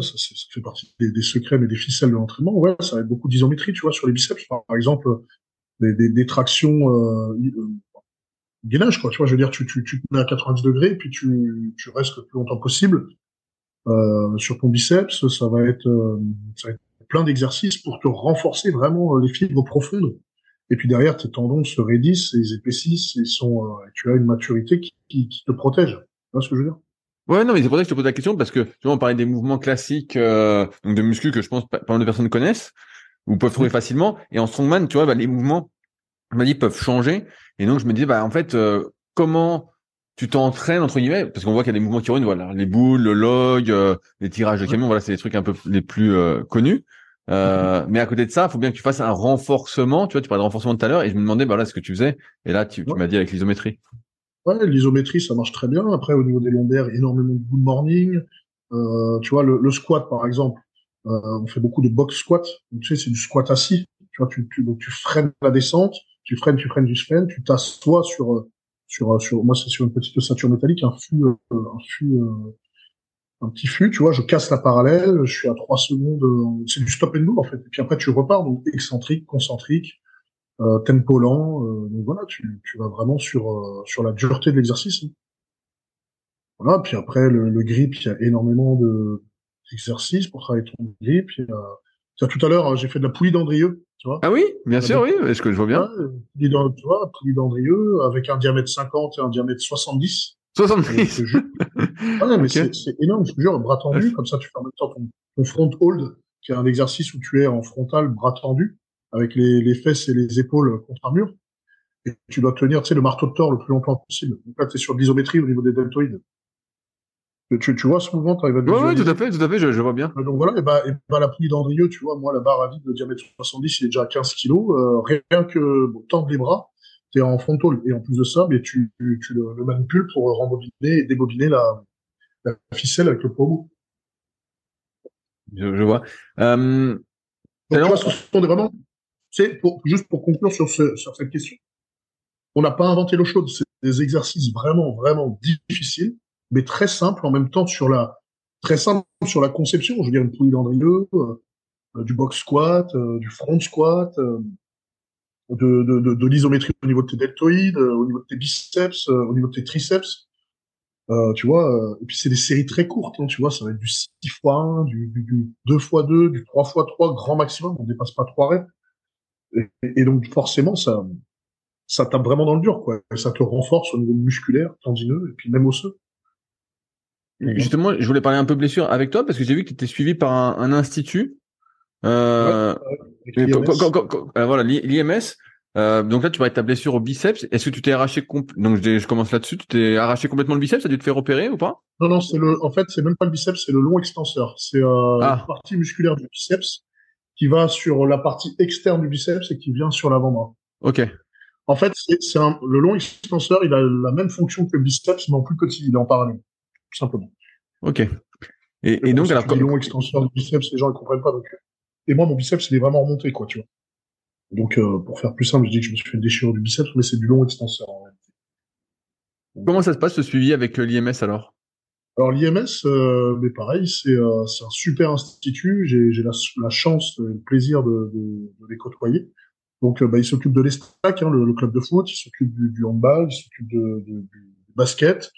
ça, ça, fait partie des, secrets, mais des ficelles de l'entraînement. Ouais, ça va être beaucoup d'isométrie, tu vois, sur les biceps, par, exemple, des, des, des tractions euh, euh, gainage, quoi. Tu vois, je veux dire, tu, tu, tu te mets à 90 degrés, puis tu, tu restes le plus longtemps possible euh, sur ton biceps. Ça va être, euh, ça va être plein d'exercices pour te renforcer vraiment euh, les fibres profondes. Et puis derrière, tes tendons se raidissent, ils épaississent, et sont, euh, tu as une maturité qui, qui, qui te protège. Tu vois ce que je veux dire? Ouais, non, mais c'est pour ça que je te pose la question parce que tu vois, on parlait des mouvements classiques, euh, donc de muscu que je pense pas mal de personnes connaissent ou peuvent trouver facilement. Et en strongman, tu vois, bah, les mouvements, on m'a dit, peuvent changer. Et donc je me dis, bah en fait, euh, comment tu t'entraînes entre guillemets parce qu'on voit qu'il y a des mouvements qui reviennent, voilà, les boules, le log, euh, les tirages de camion, voilà, c'est les trucs un peu les plus connus. Euh, mais à côté de ça, il faut bien que tu fasses un renforcement. Tu vois, tu parlais de renforcement tout à l'heure, et je me demandais, bah là, ce que tu faisais. Et là, tu, tu m'as dit avec l'isométrie. Ouais, l'isométrie, ça marche très bien. Après, au niveau des lombaires, énormément de good morning. Euh, tu vois, le, le, squat, par exemple, euh, on fait beaucoup de box squat. Donc, tu sais, c'est du squat assis. Tu vois, tu, tu, donc tu freines la descente, tu freines, tu freines, tu freines, tu t'assois sur, sur, sur, moi, c'est sur une petite ossature métallique, un fût, euh, un fût, euh, un petit fût, tu vois, je casse la parallèle, je suis à trois secondes, euh, c'est du stop and go, en fait. Et puis après, tu repars, donc excentrique, concentrique, euh, tempo lent. Euh, donc voilà, tu, tu vas vraiment sur euh, sur la dureté de l'exercice. Hein. Voilà, puis après le, le, grip, il y a énormément de d'exercices pour travailler ton grip. Tout à l'heure, j'ai fait de la poulie d'Andrieux. Tu vois ah oui, bien sûr, oui. Est-ce que je vois bien Tu vois, poulie d'Andrieux avec un diamètre 50 et un diamètre 70. 70 ouais, mais c'est énorme, je te jure, bras tendu, comme ça tu fais en même temps ton, ton front hold, qui est un exercice où tu es en frontal, bras tendu avec les, les, fesses et les épaules contre un mur. Et tu dois tenir, tu sais, le marteau de Thor le plus longtemps possible. Donc là, tu es sur l'isométrie au niveau des deltoïdes. Tu, tu vois ce mouvement, tu arrives à Oui, tout à fait, tout à fait, je, je vois bien. Donc voilà, et bah, et bah la poulie d'Andrieux, tu vois, moi, la barre à vide de diamètre 70, il est déjà à 15 kilos. Euh, rien que bon, tendre les bras, tu es en frontal. Et en plus de ça, mais tu, tu, le, le, manipules pour rembobiner et débobiner la, la ficelle avec le poids Je, je vois. Euh, Donc, vois, ce sont des, vraiment c'est pour, juste pour conclure sur, ce, sur cette question. On n'a pas inventé l'eau chaude. C'est des exercices vraiment, vraiment difficiles, mais très simples en même temps sur la, très simple sur la conception. Je veux dire, une poulie d'Andrieux, euh, euh, du box squat, euh, du front squat, de, de, de, l'isométrie au niveau de tes deltoïdes, au niveau de tes biceps, au niveau de tes triceps. tu vois, et puis c'est des séries très courtes, hein, tu vois, ça va être du 6 x 1, du, du, du 2 x 2, du 3 x 3, grand maximum, on dépasse pas 3 reps. Et, donc forcément, ça, ça tape vraiment dans le dur, quoi. Ça te renforce au niveau musculaire, tendineux, et puis même osseux. Justement, je voulais parler un peu blessure avec toi parce que j'ai vu que tu étais suivi par un, un institut. Euh, euh voilà, l'IMS. Euh, donc là, tu parlais de ta blessure au biceps. Est-ce que tu t'es arraché donc je, commence là-dessus. Tu t'es arraché complètement le biceps? Ça a dû te faire opérer ou pas? Non, non, c'est le. En fait, c'est même pas le biceps, c'est le long extenseur. C'est euh, ah. la partie musculaire du biceps qui va sur la partie externe du biceps et qui vient sur l'avant-bras. Ok. En fait, c'est le long extenseur, il a la même fonction que le biceps, mais en plus petit, il est en parallèle, tout simplement. Ok. Et, et donc, alors, le long extenseur du biceps, les gens ne comprennent pas. Donc, et moi, mon biceps, il est vraiment remonté, quoi, tu vois. Donc, euh, pour faire plus simple, je dis que je me suis fait une déchirure du biceps, mais c'est du long extenseur, en réalité. Comment ça se passe, ce suivi avec euh, l'IMS, alors? Alors l'IMS, euh, mais pareil, c'est euh, un super institut. J'ai la, la chance et le plaisir de, de, de les côtoyer. Donc, euh, bah, ils s'occupent de l'Estac, hein, le, le, club de foot, ils s'occupent du, du, handball, ils s'occupent de, de, du basket,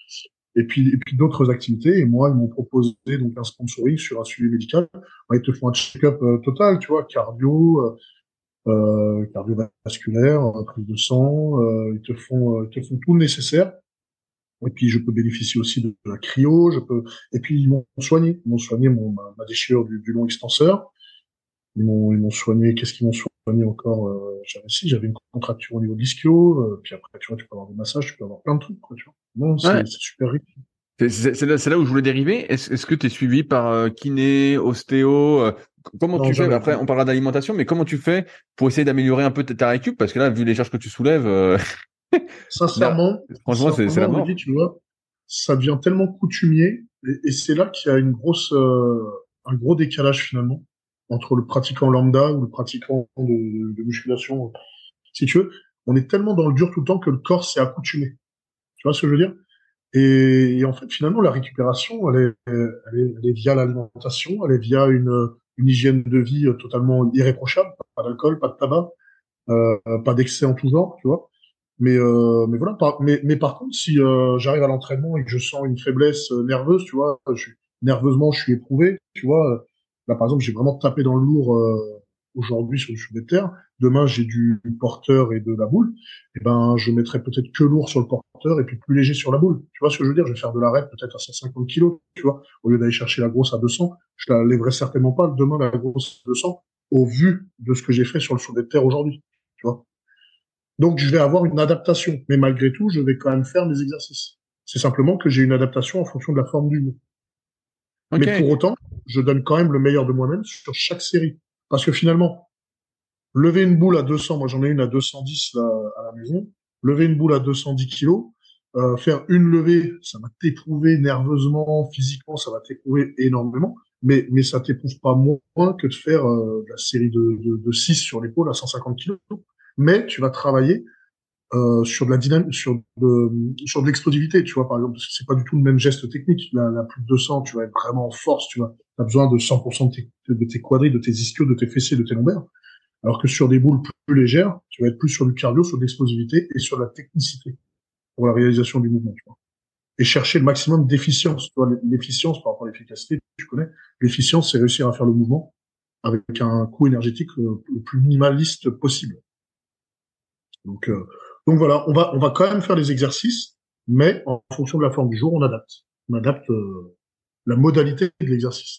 et puis et puis d'autres activités. Et moi, ils m'ont proposé donc un sponsoring sur un suivi médical. Ils te font un check-up total, tu vois, cardio. Euh, cardiovasculaire, prise de sang, ils te font, ils te font tout le nécessaire et puis je peux bénéficier aussi de, la cryo, je peux. Et puis ils m'ont soigné, ils m'ont soigné mon ma, déchirure du, du, long extenseur. Ils m'ont ils m'ont soigné. Qu'est-ce qu'ils m'ont soigné encore euh, J'avais si j'avais une contracture au niveau de l'ischio. Euh, puis après tu vois tu peux avoir des massages, tu peux avoir plein de trucs quoi. Tu vois. Non c'est super riche. C'est là, là, où je voulais dériver. Est-ce est que tu es suivi par euh, kiné, ostéo euh, Comment tu fais? Après, on parlera d'alimentation, mais comment tu fais pour essayer d'améliorer un peu ta récup? Parce que là, vu les charges que tu soulèves, euh, Sincèrement, franchement, c'est la mort. tu vois, ça devient tellement coutumier, et, c'est là qu'il y a une grosse, euh, un gros décalage finalement entre le pratiquant lambda ou le pratiquant de, musculation. Si tu veux, on est tellement dans le dur tout le temps que le corps s'est accoutumé. Tu vois ce que je veux dire? Et, en fait, finalement, la récupération, elle est, via l'alimentation, elle est via une, hygiène de vie totalement irréprochable, pas d'alcool, pas de tabac, euh, pas d'excès en tout genre, tu vois. Mais, euh, voilà. Par, mais, par contre, si euh, j'arrive à l'entraînement et que je sens une faiblesse euh, nerveuse, tu vois, nerveusement, je suis éprouvé, tu vois. Là, par exemple, j'ai vraiment tapé dans le lourd euh, aujourd'hui sur le soulevé de terre. Demain, j'ai du porteur et de la boule. Et eh ben, je mettrai peut-être que lourd sur le porteur et puis plus léger sur la boule. Tu vois ce que je veux dire? Je vais faire de l'arrêt peut-être à 150 kilos, tu vois. Au lieu d'aller chercher la grosse à 200, je la lèverai certainement pas demain la grosse à 200 au vu de ce que j'ai fait sur le soulevé de terre aujourd'hui, tu vois. Donc, je vais avoir une adaptation. Mais malgré tout, je vais quand même faire mes exercices. C'est simplement que j'ai une adaptation en fonction de la forme du mot. Mais pour autant, je donne quand même le meilleur de moi-même sur chaque série. Parce que finalement, lever une boule à 200, moi j'en ai une à 210 là, à la maison, lever une boule à 210 kilos, euh, faire une levée, ça va t'éprouver nerveusement, physiquement, ça va t'éprouver énormément, mais, mais ça t'éprouve pas moins que de faire euh, la série de, de, de 6 sur l'épaule à 150 kilos. Mais tu vas travailler euh, sur de la dynamique, sur de, sur de l'explosivité, tu vois, par exemple, parce que c'est pas du tout le même geste technique. La, la plus de 200, tu vas être vraiment en force, tu vois. T'as besoin de 100% de tes, de tes quadrilles, de tes ischios, de tes fessiers, de tes lombaires. Alors que sur des boules plus, légères, tu vas être plus sur du cardio, sur de l'explosivité et sur la technicité pour la réalisation du mouvement, tu vois. Et chercher le maximum d'efficience. Tu vois, l'efficience par rapport à l'efficacité, tu connais. L'efficience, c'est réussir à faire le mouvement avec un coût énergétique le plus minimaliste possible. Donc, euh, donc voilà, on va, on va quand même faire les exercices, mais en fonction de la forme du jour, on adapte. On adapte euh, la modalité de l'exercice.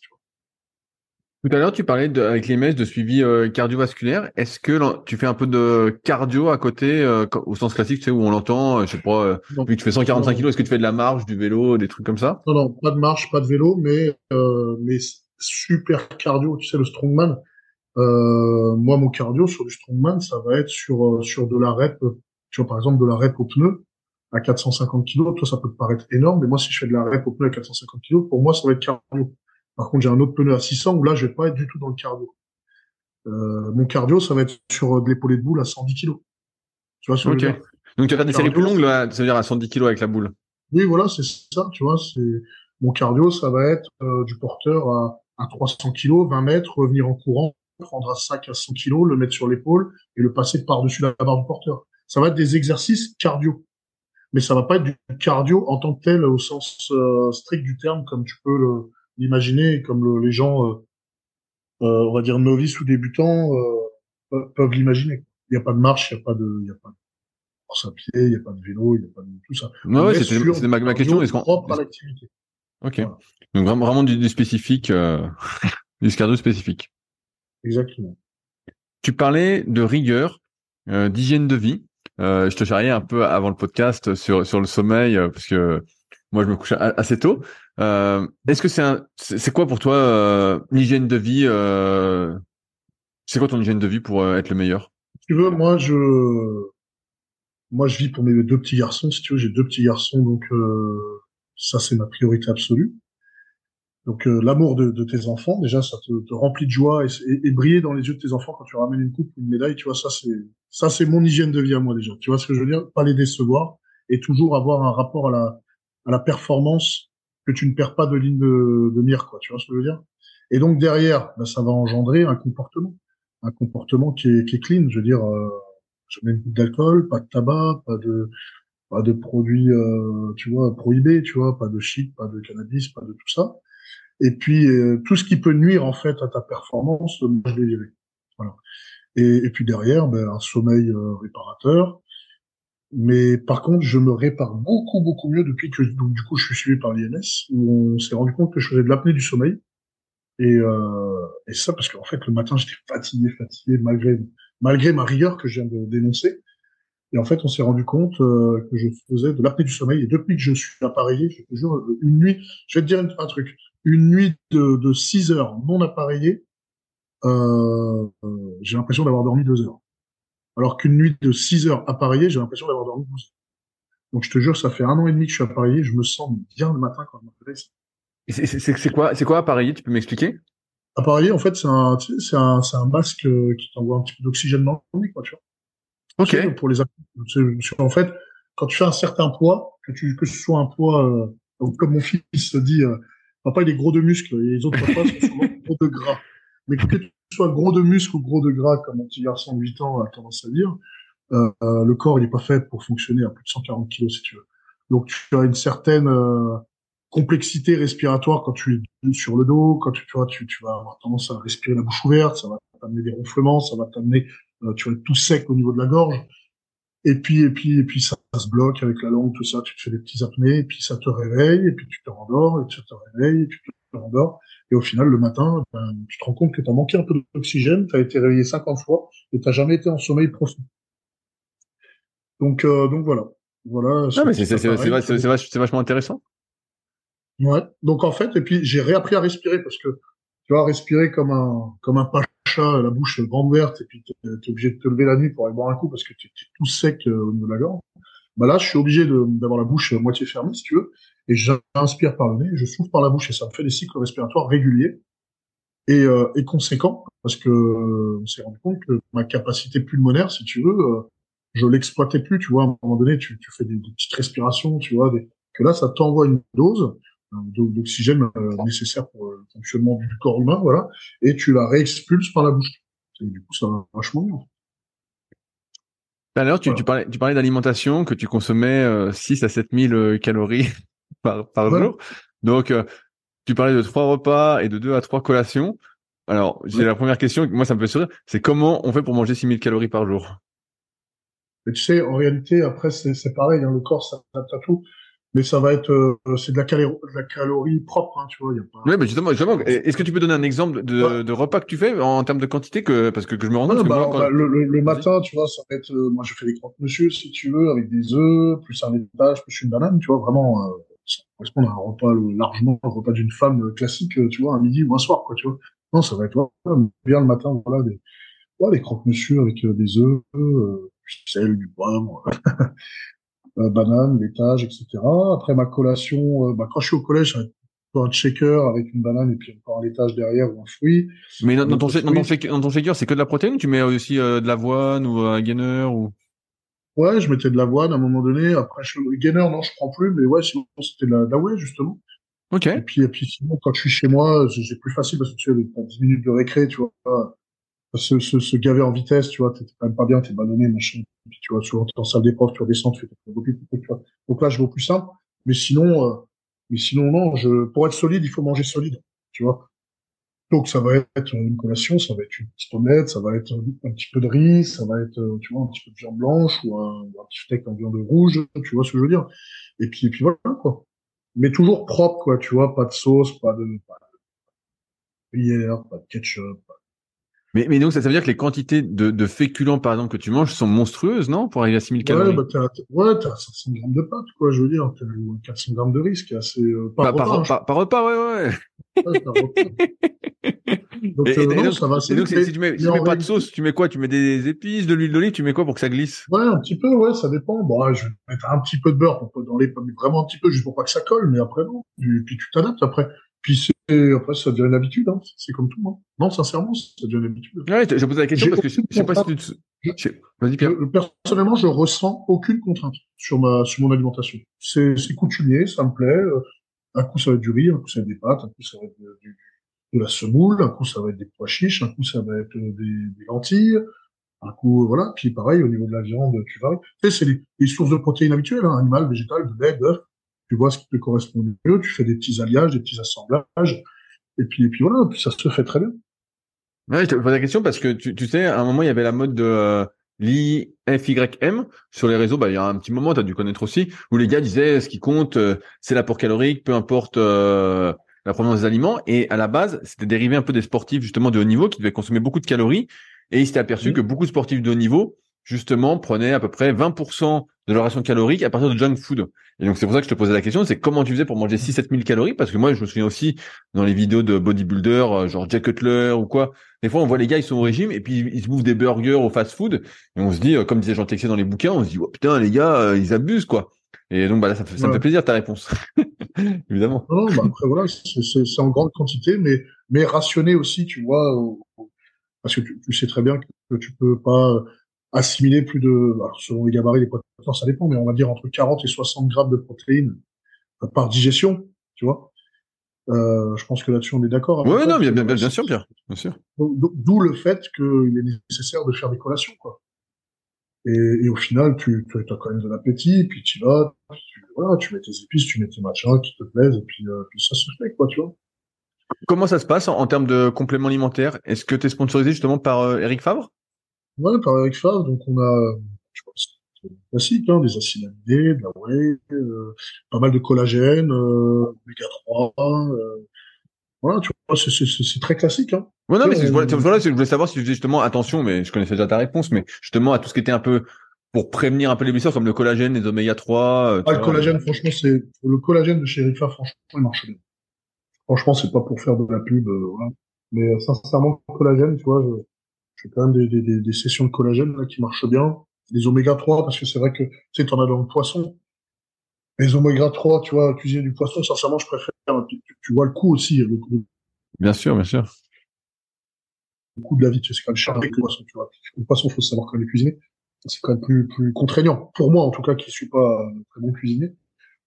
Tout à l'heure, tu parlais de, avec les messes de suivi euh, cardiovasculaire. Est-ce que tu fais un peu de cardio à côté, au sens classique, tu sais, où on l'entend, je sais pas, vu que tu fais 145 kilos, est-ce que tu fais de la marche, du vélo, des trucs comme ça? Non, non, pas de marche, pas de vélo, mais mais super cardio, tu sais, le strongman. Euh, moi, mon cardio sur du strongman, ça va être sur euh, sur de la rep, tu vois, par exemple de la rep au pneu à 450 kg. Toi, ça peut te paraître énorme, mais moi, si je fais de la rep au pneu à 450 kg, pour moi, ça va être cardio. Par contre, j'ai un autre pneu à 600 où là, je vais pas être du tout dans le cardio. Euh, mon cardio, ça va être sur euh, de l'épaulé de boule à 110 kg. Tu vois, sur Donc, tu vas faire des séries plus longues, là, ça veut dire à 110 kg avec la boule. Oui, voilà, c'est ça, tu vois, c'est, mon cardio, ça va être du porteur à, à 300 kg, 20 mètres, revenir en courant, prendre un sac à 100 kilos, le mettre sur l'épaule et le passer par-dessus la barre du porteur. Ça va être des exercices cardio. Mais ça va pas être du cardio en tant que tel au sens euh, strict du terme, comme tu peux l'imaginer, comme les gens, euh, euh, on va dire novices ou débutants, peuvent l'imaginer. Il n'y a pas de marche, il n'y a pas de, il y a pas de course à pied, il n'y a pas de vélo, il n'y a pas de tout ça. Non, ouais, c'était ma, ma, question. Est-ce qu'on propre à l'activité. Ok. Donc vraiment, vraiment du, du spécifique, du cardio spécifique. Exactement. Tu parlais de rigueur, d'hygiène de vie. Euh, je te charriais un peu avant le podcast sur sur le sommeil euh, parce que moi je me couche assez tôt. Euh, Est-ce que c'est c'est quoi pour toi euh, l'hygiène de vie euh, C'est quoi ton hygiène de vie pour être le meilleur? Tu veux, moi je moi je vis pour mes deux petits garçons. Si tu veux, j'ai deux petits garçons donc ça c'est ma priorité absolue. Donc euh, l'amour de, de, tes enfants, déjà, ça te, te remplit de joie et, et, briller dans les yeux de tes enfants quand tu ramènes une coupe, une médaille. Tu vois, ça c'est ça c'est mon hygiène de vie à moi déjà. Tu vois ce que je veux dire? Pas les décevoir et toujours avoir un rapport à la à la performance que tu ne perds pas de ligne de, de mire, quoi. Tu vois ce que je veux dire? Et donc derrière, ben, ça va engendrer un comportement, un comportement qui est, qui est clean. Je veux dire, euh, jamais d'alcool, pas de tabac, pas de pas de produits, euh, tu vois, prohibés, tu vois, pas de shit, pas de cannabis, pas de tout ça. Et puis euh, tout ce qui peut nuire en fait à ta performance, je l'ai Voilà. Et, puis derrière, ben, un sommeil euh, réparateur. Mais par contre, je me répare beaucoup beaucoup mieux depuis que donc, du coup je suis suivi par l'INS où on s'est rendu compte que je faisais de l'apnée du sommeil. Et, euh, et ça parce qu'en fait le matin j'étais fatigué, fatigué malgré malgré ma rigueur que je viens de dénoncer. Et en fait, on s'est rendu compte que je faisais de l'apnée du sommeil. Et depuis que je suis appareillé, je te jure, une nuit, je vais te dire un, truc, une nuit de, de 6 heures non appareillée, euh, j'ai l'impression d'avoir dormi deux heures. Alors qu'une nuit de 6 heures appareillée, j'ai l'impression d'avoir dormi 12 heures. Donc je te jure, ça fait un an et demi que je suis appareillé, je me sens bien le matin quand je me réveille. C'est quoi, c'est quoi appareillé? Tu peux m'expliquer? Appareillé, en fait, c'est un, c'est un, c'est un masque euh, qui t'envoie un petit peu d'oxygène dans le quoi, tu vois. Ok. Pour les, en fait, quand tu fais un certain poids, que tu, que ce soit un poids, euh, comme mon fils se dit, euh, papa il est gros de muscles et les autres papas sont souvent gros de gras. Mais que tu sois gros de muscles ou gros de gras, comme mon petit garçon de 8 ans a tendance à dire, euh, le corps il est pas fait pour fonctionner à plus de 140 kilos si tu veux. Donc tu as une certaine euh, complexité respiratoire quand tu es sur le dos, quand tu, tu vois, tu, tu vas avoir tendance à respirer la bouche ouverte, ça va t'amener des ronflements, ça va t'amener euh, tu vas être tout sec au niveau de la gorge. Et puis, et puis, et puis, ça, se bloque avec la langue, tout ça. Tu te fais des petits apnées, et puis ça te réveille, et puis tu te rendors, et tu te réveilles, et puis tu te rendors. Et au final, le matin, ben, tu te rends compte que tu as manqué un peu d'oxygène, tu as été réveillé 50 fois, et tu jamais été en sommeil profond. Donc, euh, donc voilà. Voilà. C'est vachement intéressant. Ouais. Donc en fait, et puis j'ai réappris à respirer parce que tu vois, respirer comme un comme un la bouche grande ouverte, et puis tu es obligé de te lever la nuit pour aller boire un coup parce que tu es tout sec euh, au niveau de la gorge. Bah là, je suis obligé d'avoir la bouche moitié fermée, si tu veux, et j'inspire par le nez, je souffle par la bouche, et ça me fait des cycles respiratoires réguliers et, euh, conséquents, parce que euh, on s'est rendu compte que ma capacité pulmonaire, si tu veux, euh, je l'exploitais plus, tu vois, à un moment donné, tu, fais des, petites respirations, tu vois, que là, ça t'envoie une dose, d'oxygène euh, nécessaire pour euh, le fonctionnement du corps humain, voilà, et tu la réexpulses par la bouche. Et du coup, ça va vachement bien. Alors, tu, tu parlais, tu parlais d'alimentation, que tu consommais 6 euh, à 7 000 calories par, par jour. Donc, tu parlais de trois repas et de deux à trois collations. Alors, j'ai la première question, moi ça me fait sourire, c'est comment on fait pour manger 6 000 calories par jour? Mais tu sais, en réalité, après, c'est pareil, hein, le corps s'adapte à tout mais ça va être euh, c'est de la, calorie, de la calorie propre hein, tu vois y a pas... oui mais justement, justement est-ce que tu peux donner un exemple de, de repas que tu fais en termes de quantité que parce que, que je me rends compte bah, bah, le, le, matin tu vois ça va être euh, moi je fais des croque monsieur si tu veux avec des œufs plus un étage plus une banane tu vois vraiment euh, ça correspond à un repas largement un repas d'une femme classique tu vois un midi ou un soir quoi tu vois. Non ça va être bien le matin voilà des ouais, des croque monsieur avec des œufs euh, du sel du poivre euh, banane, laitage, etc. Après ma collation, euh, bah, quand je suis au collège, un shaker avec une banane et puis encore un laitage derrière ou un fruit. Mais dans, ton, shaker, dans ton shaker, c'est que de la protéine tu mets aussi euh, de l'avoine ou un gainer ou? Ouais, je mettais de l'avoine à un moment donné. Après, je, gainer, non, je prends plus, mais ouais, sinon c'était de la, de whey justement. Ok. Et puis, et puis sinon, quand je suis chez moi, c'est plus facile parce que tu sais, 10 minutes de récré, tu vois, se, se, se gaver en vitesse, tu vois, t'es quand même pas bien, t'es ballonné, machin. Puis, tu vois, souvent, t'es en salle profs, tu redescends, tu fais tes tu vois. Donc là, je vais au plus simple. Mais sinon, euh, mais sinon, non, je, pour être solide, il faut manger solide, tu vois. Donc, ça va être une collation, ça va être une petite omelette, ça va être un, petit peu de riz, ça va être, tu vois, un petit peu de viande blanche ou un, un petit steak en viande rouge, tu vois ce que je veux dire. Et puis, et puis voilà, quoi. Mais toujours propre, quoi, tu vois, pas de sauce, pas de, pas de pas de ketchup, pas mais, mais donc, ça, veut dire que les quantités de, de féculents, par exemple, que tu manges sont monstrueuses, non Pour arriver à 6000 calories Ouais, bah, t'as, ouais, t'as 500 grammes de pâtes, quoi, je veux dire. T'as 400 grammes de riz, qui est assez... Euh, par, bah, repas, par, par, repas, ouais, ouais. ouais par repas. Donc, et, euh, non, ça va et donc, si tu mets, si tu mets pas de sauce, tu mets quoi? Tu mets des épices, de l'huile d'olive, tu mets quoi pour que ça glisse? Ouais, un petit peu, ouais, ça dépend. Bon, je vais mettre un petit peu de beurre pour, dans les, vraiment un petit peu, juste pour pas que ça colle, mais après, non. Et puis tu t'adaptes après. Puis c'est, après, ça devient une habitude, hein. C'est comme tout, hein. Non, sincèrement, ça devient une habitude. Ouais, j'ai posé la question parce que je, sais pas si tu Vas-y, Pierre. Personnellement, je ressens aucune contrainte sur ma, sur mon alimentation. C'est, c'est coutumier, ça me plaît. Un coup, ça va être du riz, un coup, ça va être des pâtes, un coup, ça va être de, la semoule, un coup, ça va être des pois chiches, un coup, ça va être des, des lentilles, un coup, voilà. Puis pareil, au niveau de la viande, tu vas. Tu sais, c'est les, les, sources de protéines habituelles, hein, animales, végétales, de lait, d'œufs. Tu vois ce qui te correspond mieux, tu fais des petits alliages, des petits assemblages, et puis, et puis voilà, puis ça se fait très bien. Ouais, je te pose la question parce que tu, tu sais, à un moment, il y avait la mode de euh, l'IFYM sur les réseaux. Bah, il y a un petit moment, tu as dû connaître aussi, où les gars disaient ce qui compte, euh, c'est l'apport calorique, peu importe euh, la provenance des aliments. Et à la base, c'était dérivé un peu des sportifs justement de haut niveau qui devaient consommer beaucoup de calories. Et il s'était aperçu mmh. que beaucoup de sportifs de haut niveau justement prenaient à peu près 20% de leur ration calorique à partir de junk food. Et donc c'est pour ça que je te posais la question, c'est comment tu faisais pour manger 6-7 000 calories? Parce que moi je me souviens aussi dans les vidéos de bodybuilder, euh, genre Jack Cutler ou quoi, des fois on voit les gars ils sont au régime et puis ils se bouffent des burgers au fast-food et on se dit, euh, comme disait Jean Texier dans les bouquins, on se dit oh putain les gars euh, ils abusent quoi. Et donc bah là ça, ça me fait plaisir ta réponse, évidemment. Non, bah après voilà c'est en grande quantité mais mais rationné aussi tu vois parce que tu, tu sais très bien que tu peux pas assimiler plus de, alors selon les gabarits, les protéines, ça dépend, mais on va dire entre 40 et 60 grammes de protéines euh, par digestion, tu vois. Euh, je pense que là-dessus on est d'accord. Oui, non, bien, bien, bien, sûr, Pierre, bien sûr. D'où le fait qu'il est nécessaire de faire des collations, quoi. Et, et au final, tu, tu as quand même de l'appétit, puis tu vas, tu, voilà, tu mets tes épices, tu mets tes machins qui te plaisent, et puis, euh, puis ça se fait, quoi, tu vois. Comment ça se passe en, termes de compléments alimentaires? Est-ce que tu es sponsorisé justement par euh, Eric Favre? Ouais, par Eric Favre, donc on a, je pense, classique, hein, des acides aminés, de la whey, euh, pas mal de collagène, euh, oméga 3, euh, voilà, tu vois, c'est très classique. Hein. Ouais, non, mais je, voilà, je voulais savoir si tu justement attention, mais je connaissais déjà ta réponse, mais justement à tout ce qui était un peu pour prévenir un peu les blessures, comme le collagène, les oméga 3. Euh, ah, le collagène, franchement, c'est le collagène de chez Eric Favre, franchement, il marche bien. Franchement, c'est pas pour faire de la pub, euh, voilà. mais sincèrement, le collagène, tu vois, je, j'ai quand même des, des, des, sessions de collagène là, qui marchent bien. Les oméga 3, parce que c'est vrai que tu sais, t'en as dans le poisson. Les oméga 3, tu vois, cuisiner du poisson, sincèrement, je préfère. Tu, tu vois le coût aussi. Le coût. Bien sûr, bien sûr. Le coût de la vie, c'est quand même cher avec le poisson, tu vois. Le poisson, faut savoir comment le cuisiner. C'est quand même plus, plus contraignant. Pour moi, en tout cas, qui suis pas très bon cuisinier.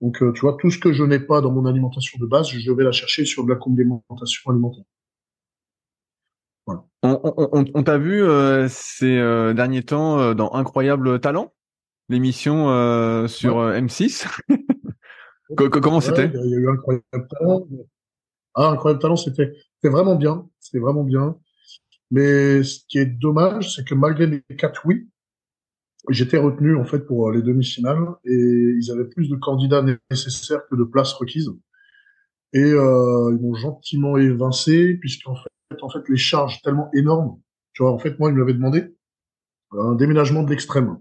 Donc, euh, tu vois, tout ce que je n'ai pas dans mon alimentation de base, je vais la chercher sur de la complémentation alimentaire. On, t'a vu euh, ces euh, derniers temps euh, dans Incroyable Talent, l'émission sur M6. comment c'était? Il y a eu Incroyable Talent. Ah, Incroyable Talent, c'était vraiment bien. C'était vraiment bien. Mais ce qui est dommage, c'est que malgré les quatre oui, j'étais retenu en fait pour les demi-finales et ils avaient plus de candidats nécessaires que de places requises. Et ils m'ont gentiment évincé puisqu'en fait en fait les charges tellement énormes. Tu vois, en fait, moi, il m'avait demandé un déménagement de l'extrême.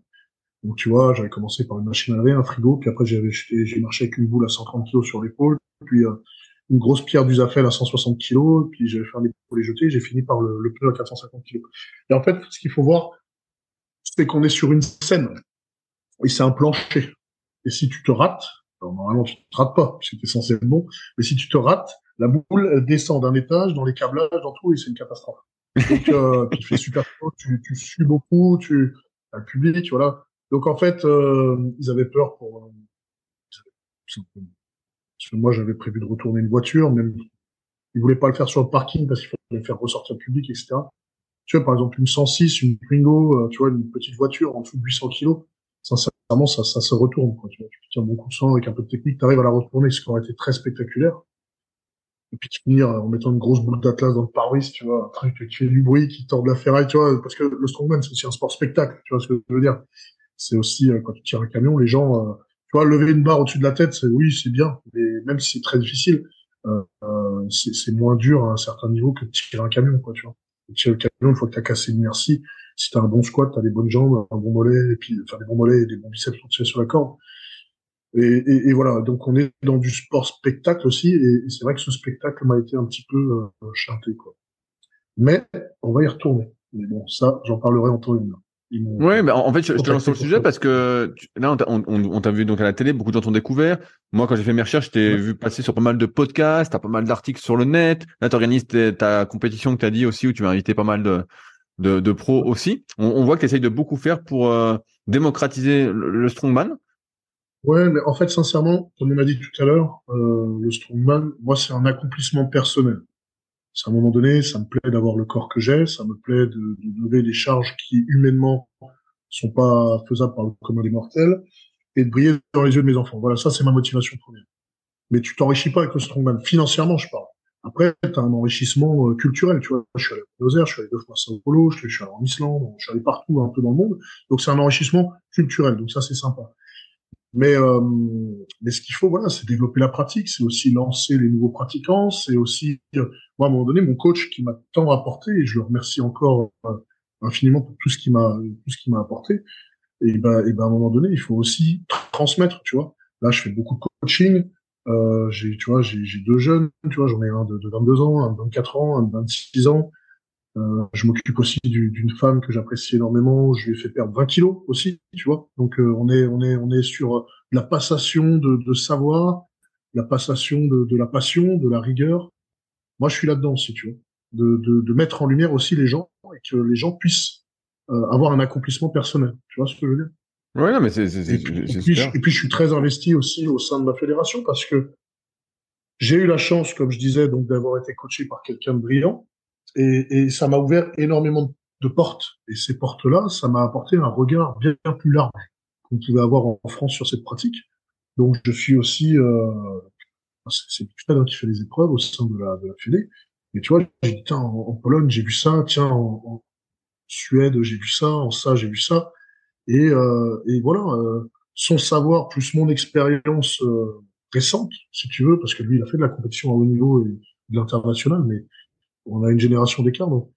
Donc, tu vois, j'avais commencé par une machine à laver, un frigo, puis après, j'avais j'ai marché avec une boule à 130 kg sur l'épaule, puis euh, une grosse pierre d'Usafel à 160 kg, puis j'avais fait un pour les jeter, j'ai fini par le, le pneu à 450 kg. Et en fait, ce qu'il faut voir, c'est qu'on est sur une scène, et c'est un plancher. Et si tu te rates, normalement, tu te rates pas, puisque es censé être bon, mais si tu te rates, la boule descend d'un étage dans les câblages, dans tout, et c'est une catastrophe. Donc, euh, tu fais super chaud, tu, tu sues beaucoup, tu as le public, voilà. Donc en fait, euh, ils avaient peur pour. Euh, parce que moi, j'avais prévu de retourner une voiture, même ils voulaient pas le faire sur le parking parce qu'il fallait faire ressortir le public, etc. Tu vois, par exemple, une 106, une Twingo, euh, tu vois, une petite voiture en dessous de 800 kilos, sincèrement, ça, ça se retourne. Quoi, tu, vois, tu tiens beaucoup de sang avec un peu de technique, tu arrives à la retourner, ce qui aurait été très spectaculaire et puis finir en mettant une grosse boule d'atlas dans le pare-brise, tu vois, un truc qui fait du bruit, qui tord de la ferraille, tu vois, parce que le strongman, c'est aussi un sport spectacle, tu vois ce que je veux dire. C'est aussi, euh, quand tu tires un camion, les gens, euh, tu vois, lever une barre au-dessus de la tête, oui, c'est bien, mais même si c'est très difficile, euh, euh c'est moins dur à un certain niveau que de tirer un camion, quoi, tu vois. Tirer le camion, une fois que t'as cassé l'inertie, si t'as un bon squat, t'as des bonnes jambes, un bon mollet, et puis, enfin, des bons mollets et des bons biceps pour tirer sur la corde, et, et, et, voilà, donc on est dans du sport spectacle aussi, et, c'est vrai que ce spectacle m'a été un petit peu euh, chanté, quoi. Mais on va y retourner. Mais bon, ça, j'en parlerai en temps et Ouais, mais en fait, je, te lance sur le sujet parce que là, on, on, t'a vu donc à la télé, beaucoup de gens t'ont découvert. Moi, quand j'ai fait mes recherches, je t'ai vu passer sur pas mal de podcasts, t'as pas mal d'articles sur le net. Là, t'organises ta compétition que t'as dit aussi, où tu vas inviter pas mal de, de, de pros aussi. On, voit que tu essayes de beaucoup faire pour euh, démocratiser le strongman. Ouais, mais en fait, sincèrement, comme on a dit tout à l'heure, euh, le strongman, moi, c'est un accomplissement personnel. C'est à un moment donné, ça me plaît d'avoir le corps que j'ai, ça me plaît de, de lever des charges qui humainement sont pas faisables par le commun des mortels et de briller dans les yeux de mes enfants. Voilà, ça, c'est ma motivation première. Mais tu t'enrichis pas avec le strongman. Financièrement, je parle. Après, tu as un enrichissement euh, culturel, tu vois. Je suis allé à Buenos Aires, je suis allé deux fois à Sao Paulo, je suis allé en Islande, je suis allé partout un peu dans le monde. Donc, c'est un enrichissement culturel. Donc, ça, c'est sympa. Mais, euh, mais ce qu'il faut, voilà, c'est développer la pratique, c'est aussi lancer les nouveaux pratiquants, c'est aussi, euh, moi, à un moment donné, mon coach qui m'a tant apporté, et je le remercie encore euh, infiniment pour tout ce qu'il m'a, tout ce qu'il m'a apporté. Et ben, et ben, à un moment donné, il faut aussi transmettre, tu vois. Là, je fais beaucoup de coaching. Euh, j'ai, tu vois, j'ai, deux jeunes, tu vois, j'en ai un de, de 22 ans, un de 24 ans, un de 26 ans. Euh, je m'occupe aussi d'une femme que j'apprécie énormément. Je lui ai fait perdre 20 kilos aussi, tu vois. Donc euh, on est on est on est sur la passation de, de savoir, la passation de, de, la passion, de la rigueur. Moi, je suis là-dedans, si tu veux, de, de, de, mettre en lumière aussi les gens et que les gens puissent euh, avoir un accomplissement personnel. Tu vois ce que je veux dire? Oui, non, mais c'est et, puis, et puis je suis très investi aussi au sein de ma fédération parce que j'ai eu la chance, comme je disais, donc d'avoir été coaché par quelqu'un de brillant et, et ça m'a ouvert énormément de portes. Et ces portes-là, ça m'a apporté un regard bien, plus large qu'on pouvait avoir en, France sur cette pratique. Donc je suis aussi, euh, c'est Fred qui fait les épreuves au sein de la, de la Fédé. Mais tu vois, j'ai dit, tiens, en, Pologne, j'ai vu ça, tiens, en, en Suède, j'ai vu ça, en ça, j'ai vu ça. Et, euh, et voilà, euh, son savoir plus mon expérience euh, récente, si tu veux, parce que lui, il a fait de la compétition à haut niveau et de l'international, mais on a une génération d'écart, donc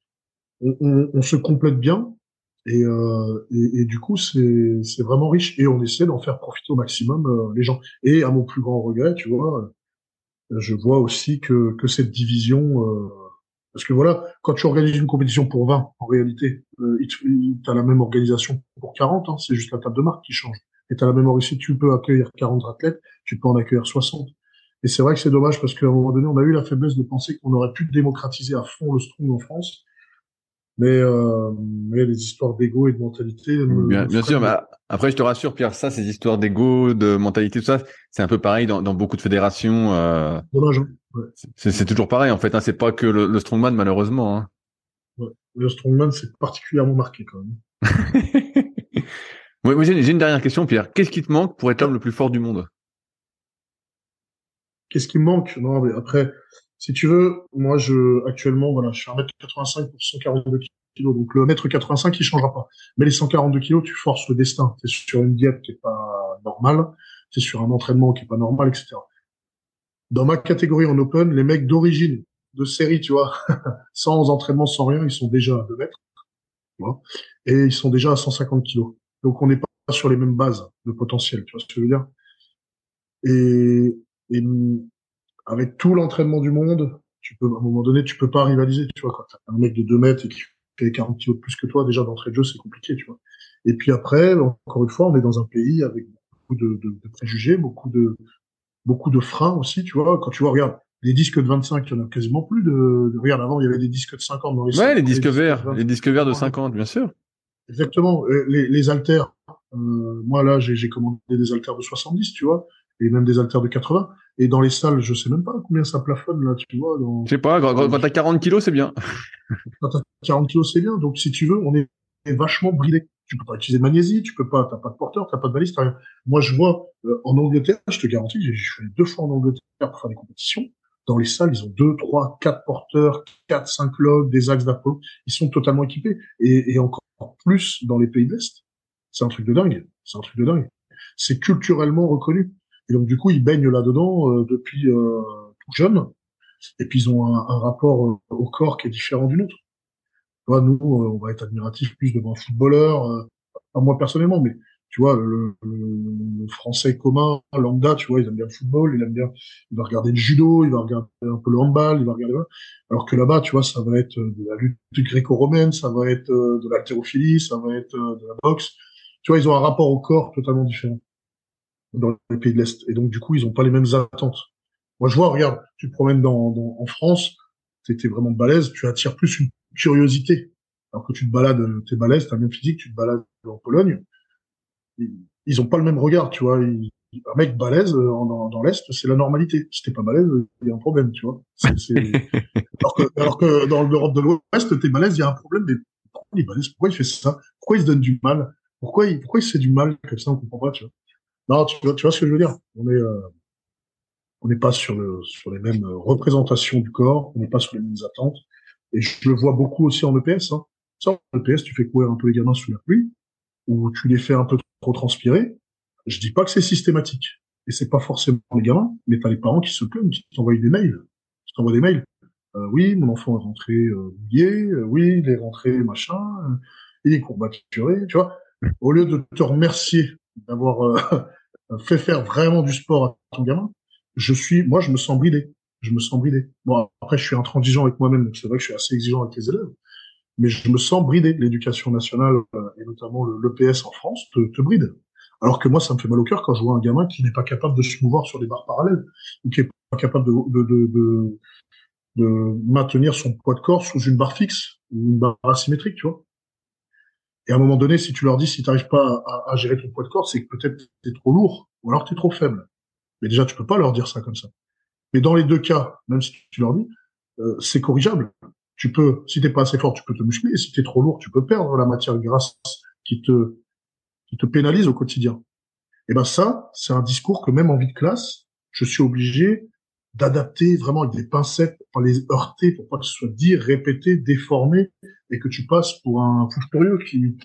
on, se complète bien et, euh, et, du coup c'est vraiment riche et on essaie d'en faire profiter au maximum euh, les gens. Et à mon plus grand regret, tu vois, je vois aussi que cette division euh, parce que voilà, quand tu organises une compétition pour 20, en réalité, euh, tu as la même organisation pour 40, hein, c'est juste la table de marque qui change. Et tu la même organisation, tu peux accueillir 40 athlètes, tu peux en accueillir 60. Et c'est vrai que c'est dommage parce qu'à un moment donné, on a eu la faiblesse de penser qu'on aurait pu démocratiser à fond le strong en France. Mais, euh, mais les histoires d'ego et de mentalité. bien, bien sûr, mais après, je te rassure, Pierre, ça, ces histoires d'ego, de mentalité, tout ça, c'est un peu pareil dans, dans beaucoup de fédérations. Euh, dommage. Hein ouais. C'est toujours pareil, en fait. Hein, c'est pas que le, le strongman, malheureusement. Hein. Ouais. Le strongman, c'est particulièrement marqué quand même. oui, j'ai une dernière question, Pierre. Qu'est-ce qui te manque pour être l'homme le plus fort du monde? Qu'est-ce qui me manque? Non, mais après, si tu veux, moi, je actuellement, voilà, je suis 1m85 pour 142 kilos. Donc le mètre 85, il changera pas. Mais les 142 kilos, tu forces le destin. C'est sur une diète qui est pas normale, c'est sur un entraînement qui est pas normal, etc. Dans ma catégorie en open, les mecs d'origine, de série, tu vois, sans entraînement, sans rien, ils sont déjà à 2 mètres. Tu et ils sont déjà à 150 kilos. Donc on n'est pas sur les mêmes bases de potentiel, tu vois ce que je veux dire? Et et avec tout l'entraînement du monde, tu peux, à un moment donné, tu peux pas rivaliser, tu vois, quand t'as un mec de 2 mètres et qui fait 40 kilos de plus que toi, déjà d'entrée de jeu, c'est compliqué, tu vois. Et puis après, encore une fois, on est dans un pays avec beaucoup de, de, de préjugés, beaucoup de, beaucoup de freins aussi, tu vois. Quand tu vois, regarde, les disques de 25, il y en a quasiment plus de, de regarde, avant, il y avait des disques de 50 dans les Ouais, les disques verts, les disques verts de 50, bien sûr. Exactement. Les, les haltères, euh, moi, là, j'ai commandé des haltères de 70, tu vois et même des haltères de 80. Et dans les salles, je sais même pas combien ça plafonne là, tu vois. Dans... Je sais pas, quand, quand t'as 40 kilos, c'est bien. quand t'as 40 kilos, c'est bien. Donc si tu veux, on est vachement bridé. Tu peux pas utiliser de magnésie, tu peux pas, t'as pas de porteur, t'as pas de balise, t'as rien. Moi, je vois euh, en Angleterre, je te garantis, je suis allé deux fois en Angleterre pour faire des compétitions. Dans les salles, ils ont deux, trois, quatre porteurs, quatre, cinq logs, des axes d'Apollo. Ils sont totalement équipés. Et, et encore plus dans les pays de l'Est. C'est un truc de dingue. C'est un truc de dingue. C'est culturellement reconnu. Et donc, du coup, ils baignent là-dedans euh, depuis euh, tout jeune. Et puis, ils ont un, un rapport euh, au corps qui est différent du nôtre. Vois, nous, on va être admiratif plus devant un footballeur, pas moi personnellement, mais tu vois, le, le, le, français commun, lambda, tu vois, il aime bien le football, il aime bien, il va regarder le judo, il va regarder un peu le handball, il va regarder, alors que là-bas, tu vois, ça va être de la lutte gréco-romaine, ça va être de l'haltérophilie, ça va être de la boxe. Tu vois, ils ont un rapport au corps totalement différent dans les pays de l'Est. Et donc, du coup, ils n'ont pas les mêmes attentes. Moi, je vois, regarde, tu te promènes dans, dans en France, tu étais vraiment balèze, tu attires plus une curiosité. Alors que tu te balades, t'es balèze, t'as le même physique, tu te balades en Pologne, ils ont pas le même regard, tu vois. Ils, un mec balèze euh, dans, dans l'Est, c'est la normalité. Si t'es pas balèze, il y a un problème, tu vois. alors, que, alors que dans l'Europe de l'Ouest, t'es balèze, il y a un problème, mais pourquoi il est balèze? Pourquoi il fait ça? Pourquoi il se donne du mal? Pourquoi il, pourquoi il se fait du mal comme ça? On comprend pas, tu vois. Non, tu, tu vois ce que je veux dire On est, euh, on n'est pas sur, le, sur les mêmes représentations du corps, on n'est pas sur les mêmes attentes. Et je le vois beaucoup aussi en EPS. Hein. Ça, en EPS, tu fais courir un peu les gamins sous la pluie, ou tu les fais un peu trop transpirer. Je dis pas que c'est systématique. Et c'est pas forcément les gamins, mais t'as les parents qui se plaignent, qui t'envoient des mails. Qui t'envoient des mails. Euh, oui, mon enfant est rentré euh, mouillé, euh, oui, il est rentré machin, euh, il est courbaturé, tu vois. Au lieu de te remercier d'avoir fait faire vraiment du sport à ton gamin, je suis, moi, je me sens bridé. Je me sens bridé. Bon, après, je suis intransigeant avec moi-même, donc c'est vrai que je suis assez exigeant avec les élèves mais je me sens bridé. L'éducation nationale, euh, et notamment l'EPS en France, te, te, bride. Alors que moi, ça me fait mal au cœur quand je vois un gamin qui n'est pas capable de se mouvoir sur des barres parallèles, ou qui n'est pas capable de, de, de, de, de maintenir son poids de corps sous une barre fixe ou une barre asymétrique, tu vois. Et à un moment donné, si tu leur dis, si tu n'arrives pas à, gérer ton poids de corps, c'est que peut-être tu es trop lourd, ou alors tu es trop faible. Mais déjà, tu peux pas leur dire ça comme ça. Mais dans les deux cas, même si tu leur dis, euh, c'est corrigeable tu peux, si t'es pas assez fort, tu peux te muscler, et si t'es trop lourd, tu peux perdre la matière grasse qui te, qui te pénalise au quotidien. Et ben ça, c'est un discours que même en vie de classe, je suis obligé d'adapter vraiment avec des pincettes, pour les heurter, pour pas que ce soit dit, répété, déformé, et que tu passes pour un fou furieux qui,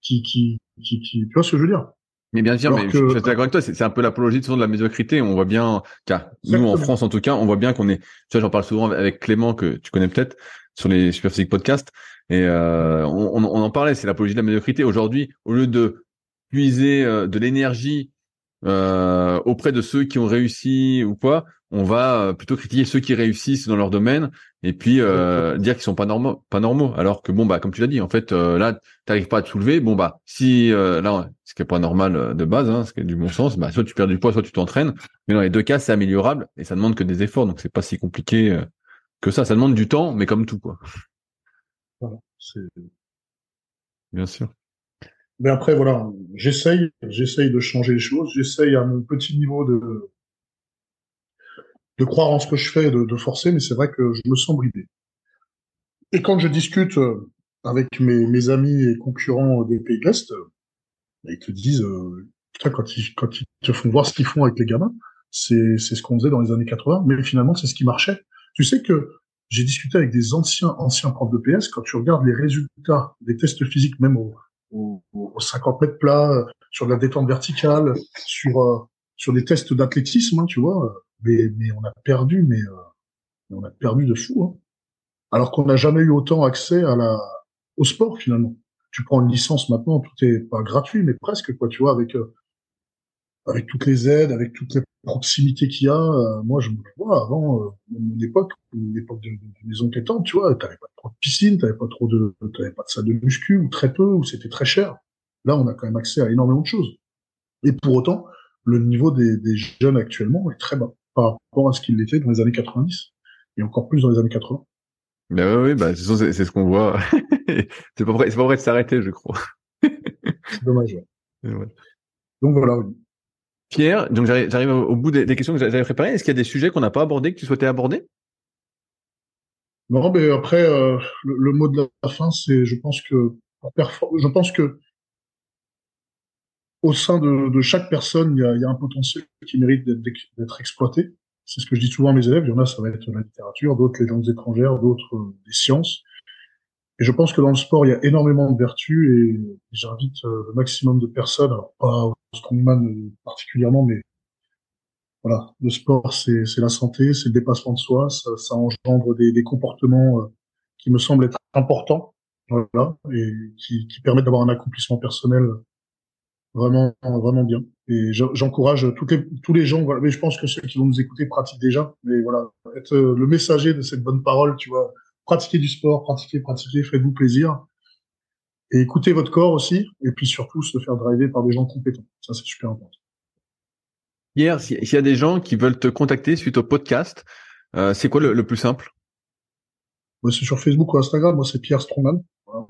qui, qui, qui, tu vois ce que je veux dire? Mais bien sûr, mais je suis d'accord avec toi, c'est un peu l'apologie de, de la médiocrité. On voit bien, car nous en France en tout cas, on voit bien qu'on est, tu vois, j'en parle souvent avec Clément que tu connais peut-être, sur les Superphysique Podcast. Et euh, on, on, en parlait, c'est l'apologie de la médiocrité. Aujourd'hui, au lieu de puiser euh, de l'énergie euh, auprès de ceux qui ont réussi ou quoi, on va euh, plutôt critiquer ceux qui réussissent dans leur domaine et puis euh, dire qu'ils sont pas normaux, pas normaux. Alors que bon bah comme tu l'as dit, en fait euh, là t'arrives pas à te soulever. Bon bah si là ce qui est pas normal de base, hein, ce qui est du bon sens, bah soit tu perds du poids, soit tu t'entraînes. Mais dans les deux cas c'est améliorable et ça demande que des efforts, donc c'est pas si compliqué que ça. Ça demande du temps, mais comme tout, quoi. Voilà, c'est... Bien sûr. Mais après, voilà, j'essaye, j'essaye de changer les choses, j'essaye à mon petit niveau de, de croire en ce que je fais, de, de forcer, mais c'est vrai que je me sens bridé. Et quand je discute euh, avec mes, amis et concurrents des pays de l'Est, euh, ils te disent, euh, putain, quand ils, quand ils te font voir ce qu'ils font avec les gamins, c'est, c'est ce qu'on faisait dans les années 80, mais finalement, c'est ce qui marchait. Tu sais que j'ai discuté avec des anciens anciens profs de PS. Quand tu regardes les résultats des tests physiques, même au, au, au 50 mètres plat, sur la détente verticale, sur euh, sur des tests d'athlétisme, hein, tu vois, mais, mais on a perdu, mais, euh, on a perdu de fou. Hein. Alors qu'on n'a jamais eu autant accès à la au sport finalement. Tu prends une licence maintenant, tout est pas gratuit, mais presque quoi, tu vois, avec euh, avec toutes les aides, avec toutes les proximités qu'il y a. Euh, moi, je me vois avant euh, mon époque, l'époque de, de, de maison pétante, tu vois, t'avais pas trop de piscine, t'avais pas trop de, t'avais pas de salle de muscu ou très peu, ou c'était très cher. Là, on a quand même accès à énormément de choses. Et pour autant, le niveau des, des jeunes actuellement est très bas par rapport à ce qu'il était dans les années 90 et encore plus dans les années 80. Ben oui, bah, c'est ce qu'on voit. c'est pas vrai, c'est pas vrai de s'arrêter, je crois. c'est dommage. Ouais. Donc voilà. Pierre, donc j'arrive au bout des, questions que j'avais préparées. Est-ce qu'il y a des sujets qu'on n'a pas abordés que tu souhaitais aborder? Non, mais après, euh, le, mot de la fin, c'est, je pense que, je pense que au sein de, chaque personne, il y, a, il y, a, un potentiel qui mérite d'être exploité. C'est ce que je dis souvent à mes élèves. Il y en a, ça va être la littérature, d'autres les langues étrangères, d'autres euh, les sciences. Et je pense que dans le sport, il y a énormément de vertus et j'invite euh, le maximum de personnes, pas au strongman euh, particulièrement, mais voilà, le sport, c'est la santé, c'est le dépassement de soi, ça, ça engendre des, des, comportements euh, qui me semblent être importants, voilà, et qui, qui permettent d'avoir un accomplissement personnel vraiment, vraiment bien. Et j'encourage toutes les, tous les gens, voilà, mais je pense que ceux qui vont nous écouter pratiquent déjà, mais voilà, être le messager de cette bonne parole, tu vois, pratiquez du sport, pratiquez, pratiquez, faites-vous plaisir. Et écoutez votre corps aussi, et puis surtout se faire driver par des gens compétents. Ça, c'est super important. Hier, s'il y a des gens qui veulent te contacter suite au podcast, euh, c'est quoi le, le, plus simple? C'est sur Facebook ou Instagram. Moi, c'est Pierre Strongman. Voilà.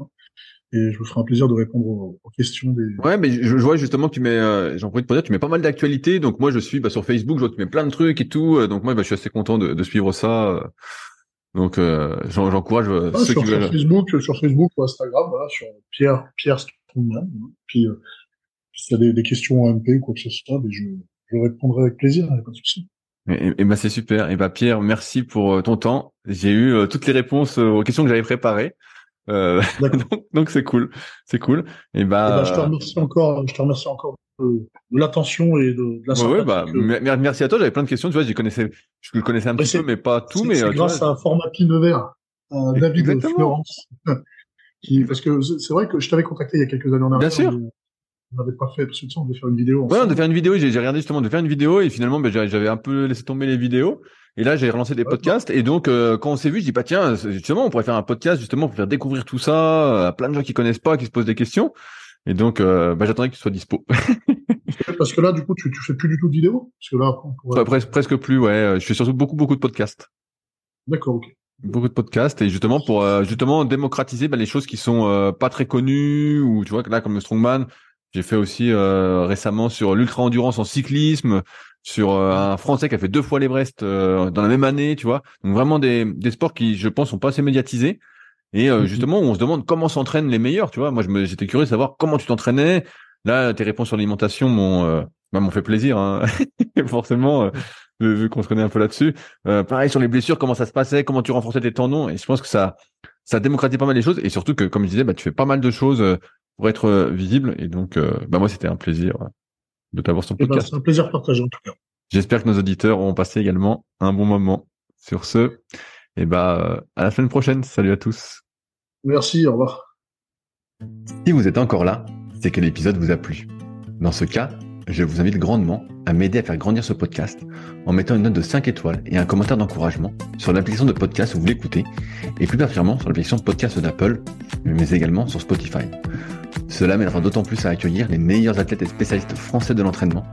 et je me ferai un plaisir de répondre aux, questions des. Ouais, mais je, vois justement que tu mets, euh, j'en profite pour dire, tu mets pas mal d'actualités. Donc moi, je suis bah, sur Facebook, je vois que tu mets plein de trucs et tout. Euh, donc moi, bah, je suis assez content de, de suivre ça. Euh. Donc j'encourage ah, ceux sur, qui veulent. Facebook, sur Facebook ou Instagram, voilà, sur Pierre Pierre Strongman. Puis s'il y a des, des, questions en MP ou quoi que ce soit, ben, je, je répondrai avec plaisir, pas de souci. Et, et bah c'est super. Et bah Pierre, merci pour ton temps. J'ai eu toutes les réponses aux questions que j'avais préparées. Euh, donc c'est cool, c'est cool. Et bah, et bah, je te remercie encore, je te remercie encore de, l'attention et de, de la ouais, bah, merci à toi. J'avais plein de questions. Tu vois, je connaissais, je le connaissais un petit peu, mais pas tout. Mais c'est euh, grâce à un format vert à David Exactement. Florence, qui, parce que c'est vrai que je t'avais contacté il y a quelques années en arrière. Bien sûr. On n'avait pas fait, parce que on devait faire une vidéo. Ouais, on devait faire une vidéo. J'ai regardé justement de faire une vidéo et finalement, ben, j'avais un peu laissé tomber les vidéos. Et là, j'ai relancé des podcasts. Et donc, euh, quand on s'est vu, je dis, bah tiens, justement, on pourrait faire un podcast justement pour faire découvrir tout ça à plein de gens qui connaissent pas, qui se posent des questions. Et donc, euh, bah, j'attendais que tu sois dispo. Parce que là, du coup, tu, tu fais plus du tout de vidéos Parce que là, presque, presque plus, ouais. Je fais surtout beaucoup, beaucoup de podcasts. D'accord, ok. Beaucoup de podcasts et justement pour euh, justement démocratiser bah, les choses qui sont pas très connues ou tu vois là comme le strongman j'ai fait aussi récemment sur l'ultra endurance en cyclisme sur euh, un Français qui a fait deux fois l'Everest euh, dans la même année, tu vois. Donc vraiment des, des sports qui, je pense, sont pas assez médiatisés. Et euh, mhm. justement, on se demande comment s'entraînent les meilleurs, tu vois. Moi, j'étais curieux de savoir comment tu t'entraînais. Là, tes réponses sur l'alimentation m'ont, bah, m'ont fait plaisir, hein. forcément, vu qu'on se connaît un peu là-dessus. pareil sur les blessures, comment ça se passait, comment tu renforçais tes tendons. Et je pense que ça, ça démocratise pas mal les choses. Et surtout que, comme je disais, bah, tu fais pas mal de choses pour être visible. Et donc, bah, moi, c'était un plaisir de t'avoir sur eh ben, podcast. c'est un plaisir partagé en tout cas. J'espère que nos auditeurs auront passé également un bon moment. Sur ce, et bah, à la semaine prochaine. Salut à tous. Merci, au revoir. Si vous êtes encore là, c'est que l'épisode vous a plu. Dans ce cas, je vous invite grandement à m'aider à faire grandir ce podcast en mettant une note de 5 étoiles et un commentaire d'encouragement sur l'application de podcast où vous l'écoutez et plus particulièrement sur l'application de podcast d'Apple, mais également sur Spotify. Cela m'aidera d'autant plus à accueillir les meilleurs athlètes et spécialistes français de l'entraînement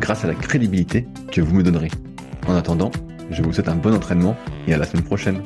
grâce à la crédibilité que vous me donnerez. En attendant, je vous souhaite un bon entraînement et à la semaine prochaine.